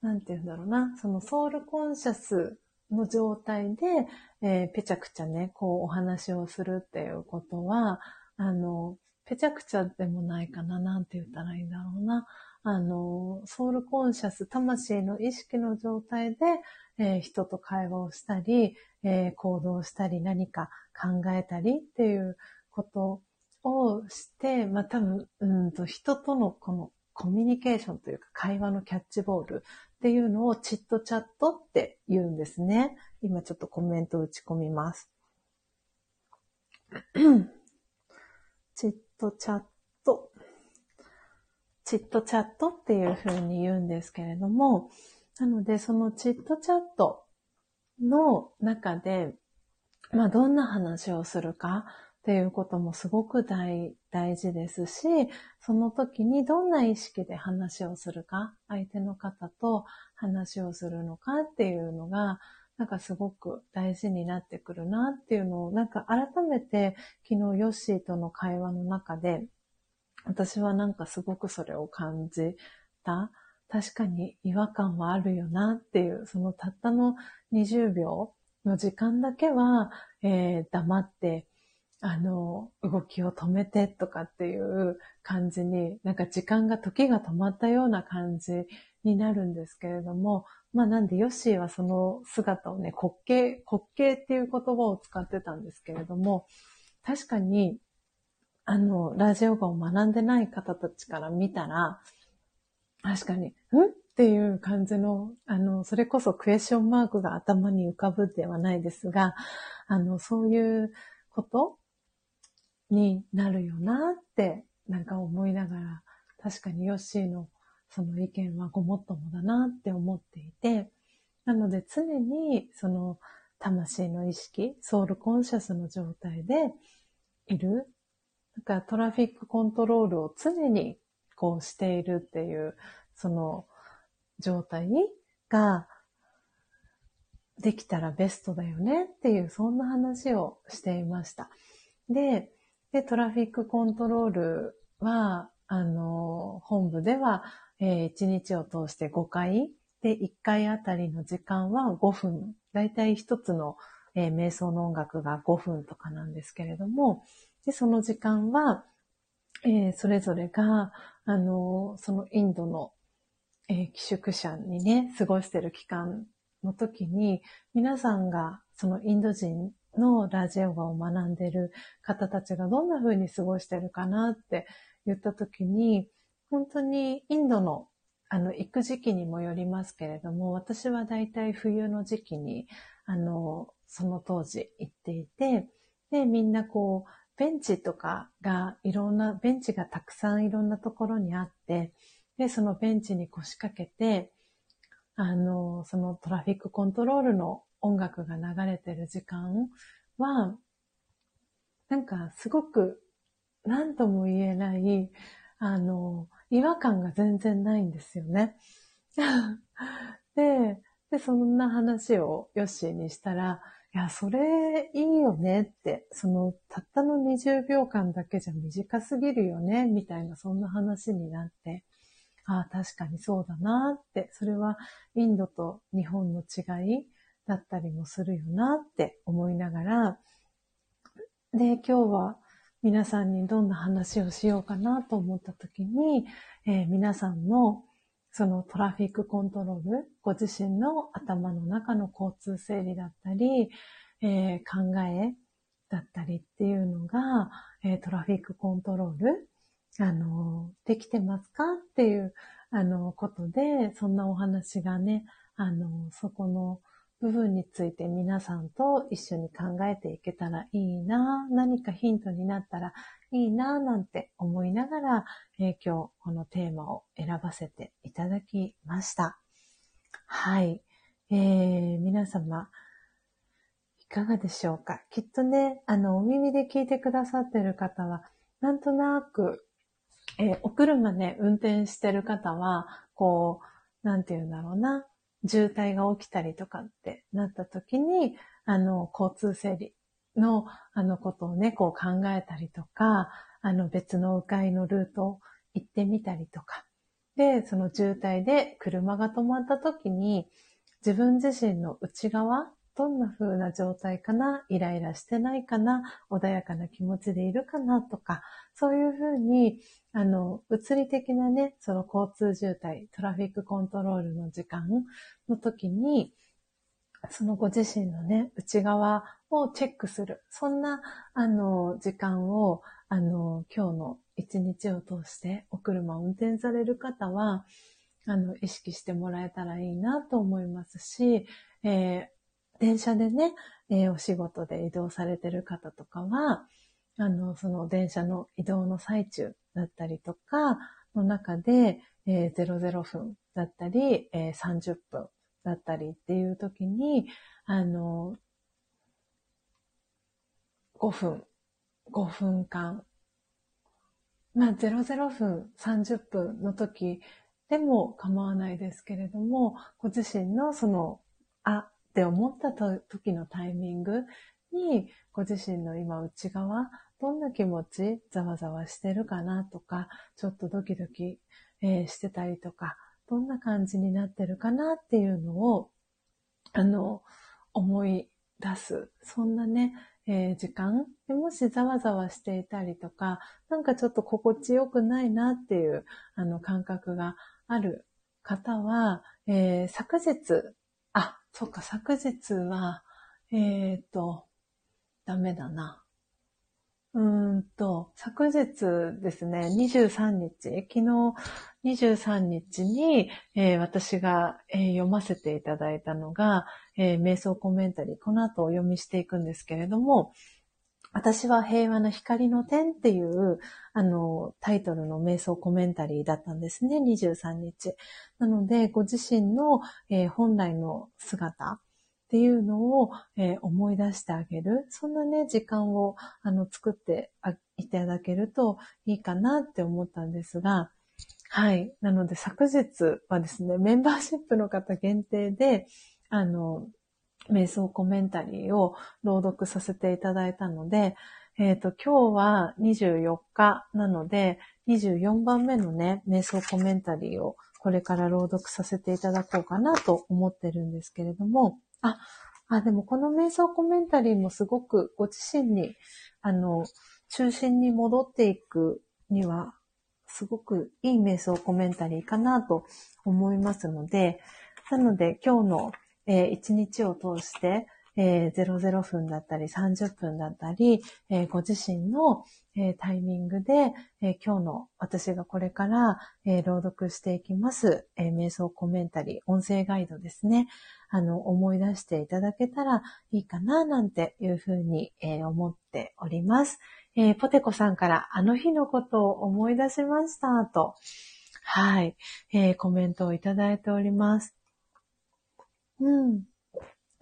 なんて言うんだろうな、そのソウルコンシャスの状態で、えー、ぺちゃくちゃね、こうお話をするっていうことは、あの、ぺちゃくちゃでもないかな、なんて言ったらいいんだろうな。あの、ソウルコンシャス、魂の意識の状態で、えー、人と会話をしたり、えー、行動したり、何か考えたりっていうことをして、まあ多分、うんと人とのこのコミュニケーションというか会話のキャッチボールっていうのをチットチャットって言うんですね。今ちょっとコメント打ち込みます。[CLEARS THROAT] チットチャット。チットチャットっていう風に言うんですけれども、なのでそのチットチャットの中で、まあどんな話をするかっていうこともすごく大事ですし、その時にどんな意識で話をするか、相手の方と話をするのかっていうのが、なんかすごく大事になってくるなっていうのを、なんか改めて昨日ヨッシーとの会話の中で、私はなんかすごくそれを感じた。確かに違和感はあるよなっていう、そのたったの20秒の時間だけは、えー、黙って、あの、動きを止めてとかっていう感じに、なんか時間が、時が止まったような感じになるんですけれども、まあなんでヨッシーはその姿をね、滑稽、滑稽っていう言葉を使ってたんですけれども、確かに、あの、ラジオ語を学んでない方たちから見たら、確かに、ん？っていう感じの、あの、それこそクエスチョンマークが頭に浮かぶではないですが、あの、そういうことになるよなって、なんか思いながら、確かにヨッシーのその意見はごもっともだなって思っていて、なので常にその魂の意識、ソウルコンシャスの状態でいる。なんかトラフィックコントロールを常にこうしているっていう、その状態ができたらベストだよねっていう、そんな話をしていました。で、で、トラフィックコントロールは、あの、本部では、えー1日を通して5回、で、1回あたりの時間は5分。だいたい1つの、えー瞑想の音楽が5分とかなんですけれども、で、その時間は、えーそれぞれが、あの、そのインドの、えー寄宿舎にね、過ごしてる期間の時に、皆さんがそのインド人のラジオガを学んでる方たちがどんな風に過ごしてるかなって言った時に、本当にインドのあの、行く時期にもよりますけれども、私はだいたい冬の時期に、あの、その当時行っていて、で、みんなこう、ベンチとかがいろんな、ベンチがたくさんいろんなところにあって、で、そのベンチに腰掛けて、あの、そのトラフィックコントロールの音楽が流れてる時間は、なんかすごく何とも言えない、あの、違和感が全然ないんですよね。[LAUGHS] で、で、そんな話をヨッシーにしたら、いや、それいいよねって、その、たったの20秒間だけじゃ短すぎるよね、みたいな、そんな話になって、ああ、確かにそうだなって、それはインドと日本の違いだったりもするよなって思いながら、で、今日は皆さんにどんな話をしようかなと思った時に、えー皆さんのそのトラフィックコントロール、ご自身の頭の中の交通整理だったり、えー考えだったりっていうのが、えートラフィックコントロール、あの、できてますかっていう、あの、ことで、そんなお話がね、あの、そこの部分について皆さんと一緒に考えていけたらいいな、何かヒントになったらいいなぁ、なんて思いながら、えー今日このテーマを選ばせていただきました。はい。えー、皆様、いかがでしょうか？きっとね、あの、お耳で聞いてくださってる方は、なんとなく、えーお車ね、運転してる方は、こう、なんて言うんだろうな、渋滞が起きたりとかってなった時に、あの、交通整理の、あのことをね、こう考えたりとか、あの別の迂回のルートを行ってみたりとか。で、その渋滞で車が止まった時に、自分自身の内側、どんな風な状態かなイライラしてないかな穏やかな気持ちでいるかなとか、そういう風に、あの、物理的なね、その交通渋滞、トラフィックコントロールの時間の時に、そのご自身のね、内側をチェックする。そんな、あの、時間を、あの、今日の一日を通してお車を運転される方は、あの、意識してもらえたらいいなと思いますし、えー、電車でね、えー、お仕事で移動されてる方とかは、あの、その電車の移動の最中だったりとかの中で、えー、00分だったり、えー、30分だったりっていう時に、あの、5分、5分間、まあ、00分、30分の時でも構わないですけれども、ご自身のその、あって思った時のタイミングに、ご自身の今内側、どんな気持ち、ざわざわしてるかなとか、ちょっとドキドキ、えー、してたりとか、どんな感じになってるかなっていうのを、あの、思い出す。そんなね、えー、時間もしざわざわしていたりとか、なんかちょっと心地よくないなっていう、あの、感覚がある方は、えー、昨日、あ、そっか、昨日は、えっ、と、ダメだな。うんと、昨日ですね、23日、昨日23日に、えー、私が、えー、読ませていただいたのが、えー、瞑想コメンタリー、この後お読みしていくんですけれども、私は平和の光の点っていう、あの、タイトルの瞑想コメンタリーだったんですね、23日。なので、ご自身の、えー、本来の姿、っていうのを、えー、思い出してあげる。そんなね、時間をあの作っていただけるといいかなって思ったんですが、はい。なので昨日はですね、メンバーシップの方限定で、あの、瞑想コメンタリーを朗読させていただいたので、えっ、ー、と、今日は24日なので、24番目のね、瞑想コメンタリーをこれから朗読させていただこうかなと思ってるんですけれども、あ、あ、でもこの瞑想コメンタリーもすごくご自身に、あの、中心に戻っていくには、すごくいい瞑想コメンタリーかなと思いますので、なので今日の、えー、一日を通して、えー、00分だったり30分だったり、えー、ご自身の、えー、タイミングで、え今日の私がこれから、え朗読していきます、え瞑想コメンタリー、音声ガイドですね。あの、思い出していただけたらいいかな、なんていうふうに、え思っております。えポテコさんからあの日のことを思い出しました、と、はい、えーコメントをいただいております。うん。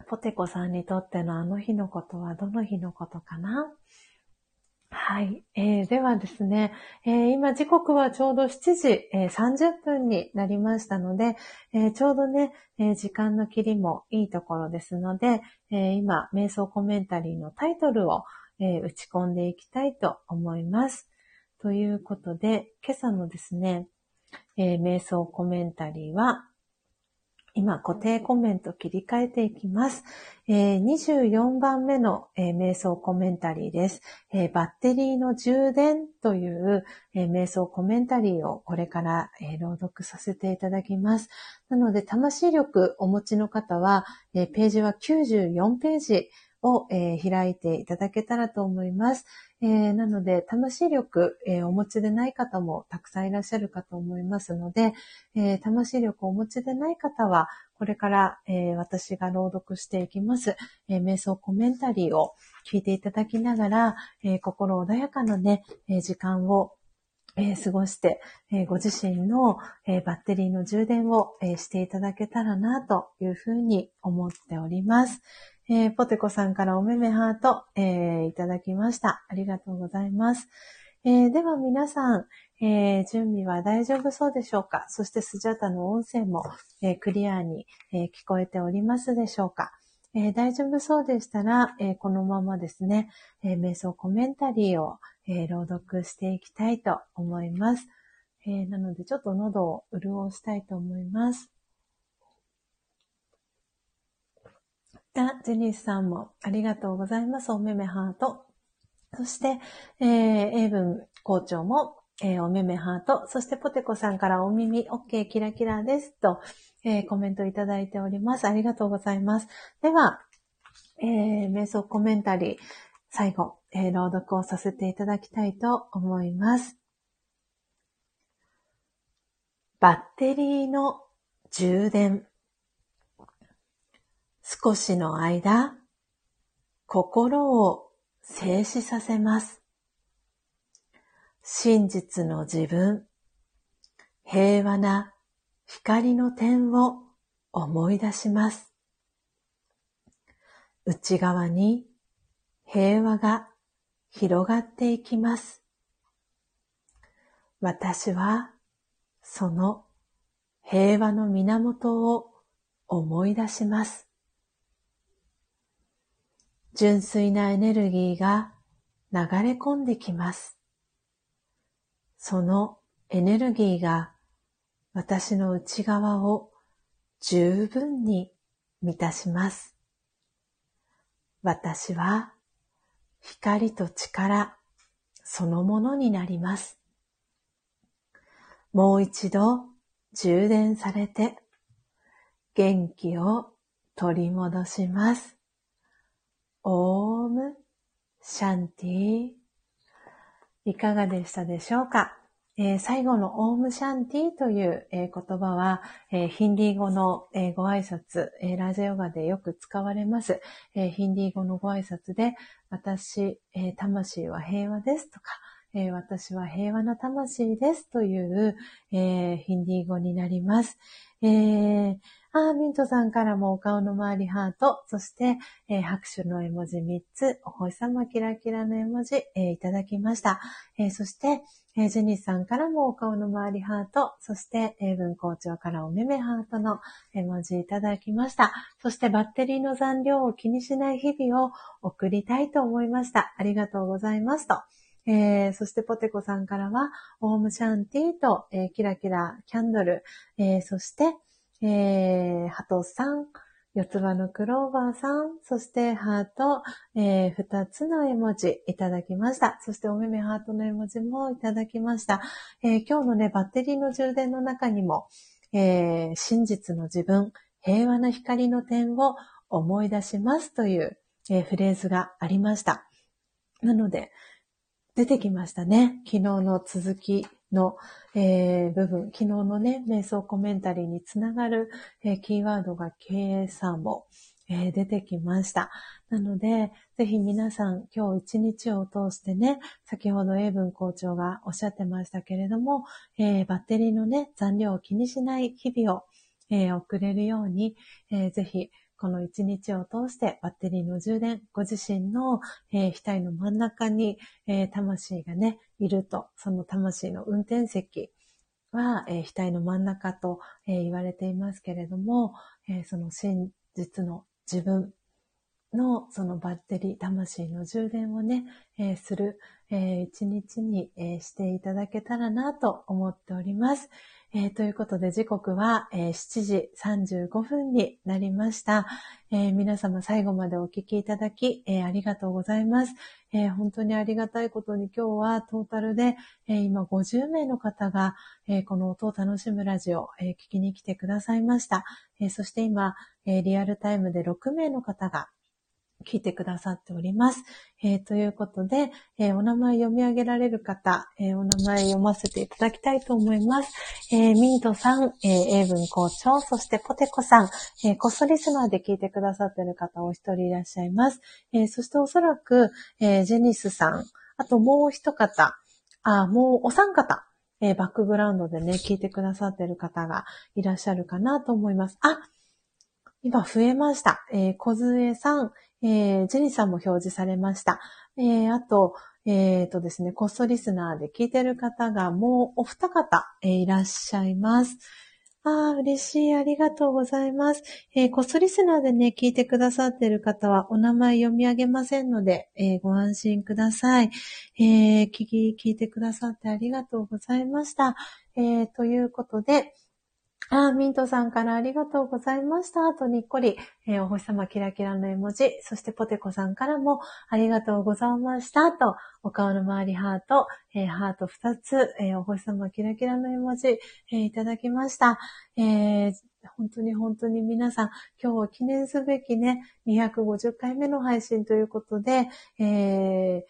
ポテコさんにとってのあの日のことはどの日のことかな？はい。えー、ではですね、えー、今時刻はちょうど7時、えー、30分になりましたので、えー、ちょうどね、え、時間の切りもいいところですので、え、今、瞑想コメンタリーのタイトルを、え、打ち込んでいきたいと思います。ということで、今朝のですね、え、瞑想コメンタリーは、今、固定コメント切り替えていきます。えー、24番目の、えー、瞑想コメンタリーです、えー、バッテリーの充電という、え瞑想コメンタリーをこれから、え朗読させていただきます。なので、魂力お持ちの方は、えページは94ページを、え開いていただけたらと思います。えー、なので、魂力、えー、お持ちでない方もたくさんいらっしゃるかと思いますので、え、魂力をお持ちでない方は、これから、え私が朗読していきます、え瞑想コメンタリーを聞いていただきながら、え心穏やかなね、え時間をえー、過ごして、えー、ご自身の、えー、バッテリーの充電を、していただけたらなというふうに思っております。えー、ポテコさんからおめめハート、えー、いただきました。ありがとうございます。えー、では皆さん、えー、準備は大丈夫そうでしょうか？そしてスジャタの音声も、えー、クリアに、えー、聞こえておりますでしょうか、え、大丈夫そうでしたら、え、このままですね、え、瞑想コメンタリーを、え、朗読していきたいと思います。え、なのでちょっと喉を潤したいと思います。あ、ジェニスさんもありがとうございます。おめめハート。そして、えー、英文校長も、えー、おめめハート。そしてポテコさんからお耳 OK キラキラですと、えー、コメントいただいております。ありがとうございます。では、えー、瞑想コメンタリー、最後、えー、朗読をさせていただきたいと思います。バッテリーの充電。少しの間、心を静止させます。真実の自分、平和な光の点を思い出します。内側に平和が広がっていきます。私はその平和の源を思い出します。純粋なエネルギーが流れ込んできます。そのエネルギーが私の内側を十分に満たします。私は光と力そのものになります。もう一度充電されて元気を取り戻します。オームシャンティいかがでしたでしょうか？えー、最後のオームシャンティという、えー、言葉は、えー、ヒンディー語の、えご挨拶、えラジオヨガでよく使われます。えヒンディー語のご挨拶で、私、え魂は平和ですとか、え私は平和な魂ですという、えヒンディー語になります。えー、あ、ミントさんからもお顔の周りハート、そして、えー、拍手の絵文字3つ、お星様キラキラの絵文字、えー、いただきました。えー、そして、え、ジェニスさんからもお顔の周りハート、そして、英文校長からお目目ハートの絵文字いただきました。そして、バッテリーの残量を気にしない日々を送りたいと思いました。ありがとうございますと。えー、そしてポテコさんからは、オームシャンティーと、えー、キラキラキャンドル、えー、そして、えー、ハトさん、四つ葉のクローバーさん、そしてハート、えー、二つの絵文字いただきました。そしてお目目ハートの絵文字もいただきました。えー、今日のね、バッテリーの充電の中にも、えー、真実の自分、平和な光の点を思い出しますという、えー、フレーズがありました。なので、出てきましたね。昨日の続きの、えー、部分、昨日のね、瞑想コメンタリーにつながる、えー、キーワードが経営さんも、えー、出てきました。なので、ぜひ皆さん今日一日を通してね、先ほど英文校長がおっしゃってましたけれども、えバッテリーのね、残量を気にしない日々を、え送れるように、えぜひこの一日を通してバッテリーの充電、ご自身の、えー、額の真ん中に、えー、魂がね、いると、その魂の運転席は、えー、額の真ん中と、えー、言われていますけれども、えー、その真実の自分のそのバッテリー、魂の充電をね、えー、する、えー、一日に、えー、していただけたらなと思っております。えー、ということで時刻は、えー、7時35分になりました、えー、皆様最後までお聞きいただき、えありがとうございます、え本当にありがたいことに今日はトータルで、え今50名の方が、えこの音を楽しむラジオ、え聞きに来てくださいました。えそして今、えリアルタイムで6名の方が、聞いてくださっております。えー、ということで、えー、お名前読み上げられる方、えー、お名前読ませていただきたいと思います。えミントさん、え英文校長、そしてポテコさん、えコストリスナーで聞いてくださっている方お一人いらっしゃいます。えそしておそらく、えジェニスさん、あともう一方、あ、もうお三方、えバックグラウンドでね、聞いてくださってる方がいらっしゃるかなと思います。あ、今増えました。えー、小杖さん、えー、ジェニーさんも表示されました。えー、あと、えっ、ー、とですね、コストリスナーで聞いてる方がもうお二方、えー、いらっしゃいます。ああ、嬉しい。ありがとうございます。えー、コストリスナーでね、聞いてくださってる方は、お名前読み上げませんので、えー、ご安心ください。えー、聞き、聞いてくださってありがとうございました。えー、ということで、あ、ミントさんからありがとうございました。とにっこり、えー、お星様キラキラの絵文字、そしてポテコさんからもありがとうございました。と、お顔の周りハート、えー、ハート2つ、えー、お星様キラキラの絵文字、え、いただきました。え本当に本当に皆さん、今日は記念すべきね、250回目の配信ということで、え、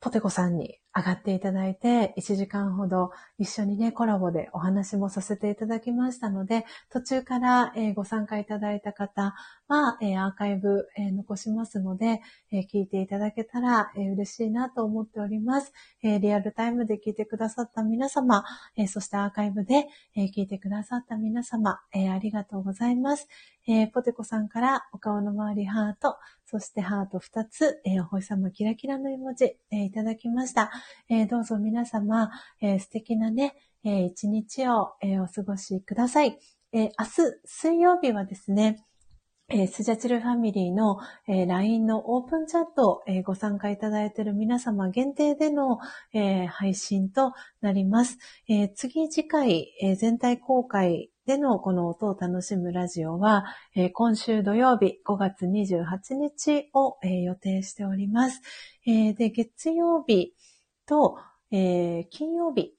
ポテコさんに上がっていただいて、1時間ほど一緒にね、コラボでお話もさせていただきましたので、途中から、えー、ご参加いただいた方は、えー、アーカイブ、えー、残しますので、え聞いていただけたら、え嬉しいなと思っております、えリアルタイムで聞いてくださった皆様、えそしてアーカイブで、え聞いてくださった皆様、えありがとうございます。えポテコさんからお顔の周りハート、そしてハート2つ、えお星様キラキラの絵文字、えいただきました。えどうぞ皆様、え素敵なね、え一日を、えお過ごしください。え明日、水曜日はですね、えー、スジャチルファミリーの、えー、LINE のオープンチャット、えー、ご参加いただいている皆様限定での、え配信となります。え次次回、え全体公開でのこの音を楽しむラジオは、え今週土曜日5月28日を、え予定しております。えで、月曜日と、え金曜日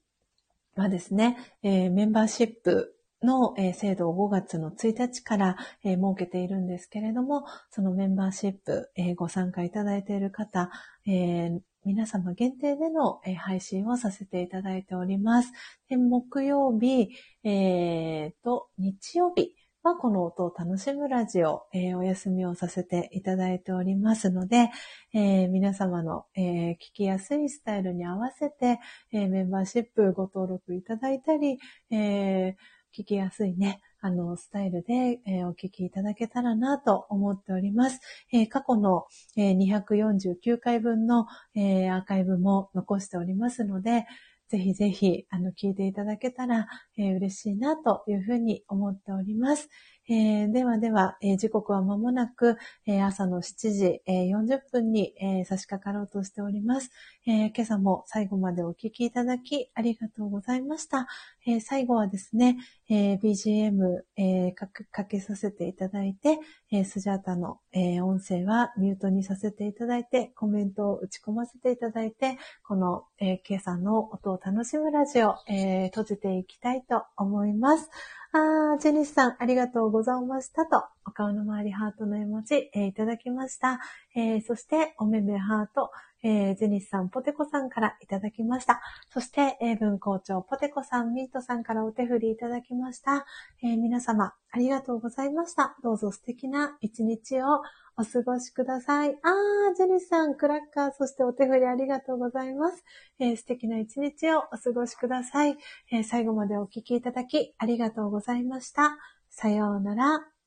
はですね、えメンバーシップのえ、制度を5月の1日からえ、設けているんですけれども、そのメンバーシップえ、ご参加いただいている方え、皆様限定での、配信をさせていただいております。で木曜日、えー、と、日曜日はこの音を楽しむラジオ、えー、お休みをさせていただいておりますので、えー、皆様の、えー、聞きやすいスタイルに合わせて、えメンバーシップご登録いただいたり、え聞きやすいね、あの、スタイルで、えー、お聞きいただけたらなと思っております。えー、過去の、えー、249回分の、えアーカイブも残しておりますので、ぜひぜひ、あの、聞いていただけたら、え嬉しいなというふうに思っております。えー、ではでは、えー、時刻は間もなく、えー、朝の7時、え40分に、え差し掛かろうとしております、え今朝も最後までお聞きいただきありがとうございました。え最後はですね、え BGM、えかかけさせていただいて、えスジャータの、え音声はミュートにさせていただいて、コメントを打ち込ませていただいて、この、え今朝の音を楽しむラジオ、え閉じていきたいと思います。あー、ジェニスさん、ありがとうございましたと、お顔の周りハートの絵文字、えー、いただきました。えー、そして、おめめハート、えー、ジェニスさん、ポテコさんからいただきました。そして、英文校長、ポテコさん、ミートさんからお手振りいただきました。えー、皆様、ありがとうございました。どうぞ素敵な一日をお過ごしください。あー、ジェニスさん、クラッカー、そしてお手振りありがとうございます。えー、素敵な一日をお過ごしください。えー、最後までお聞きいただきありがとうございました。さようなら。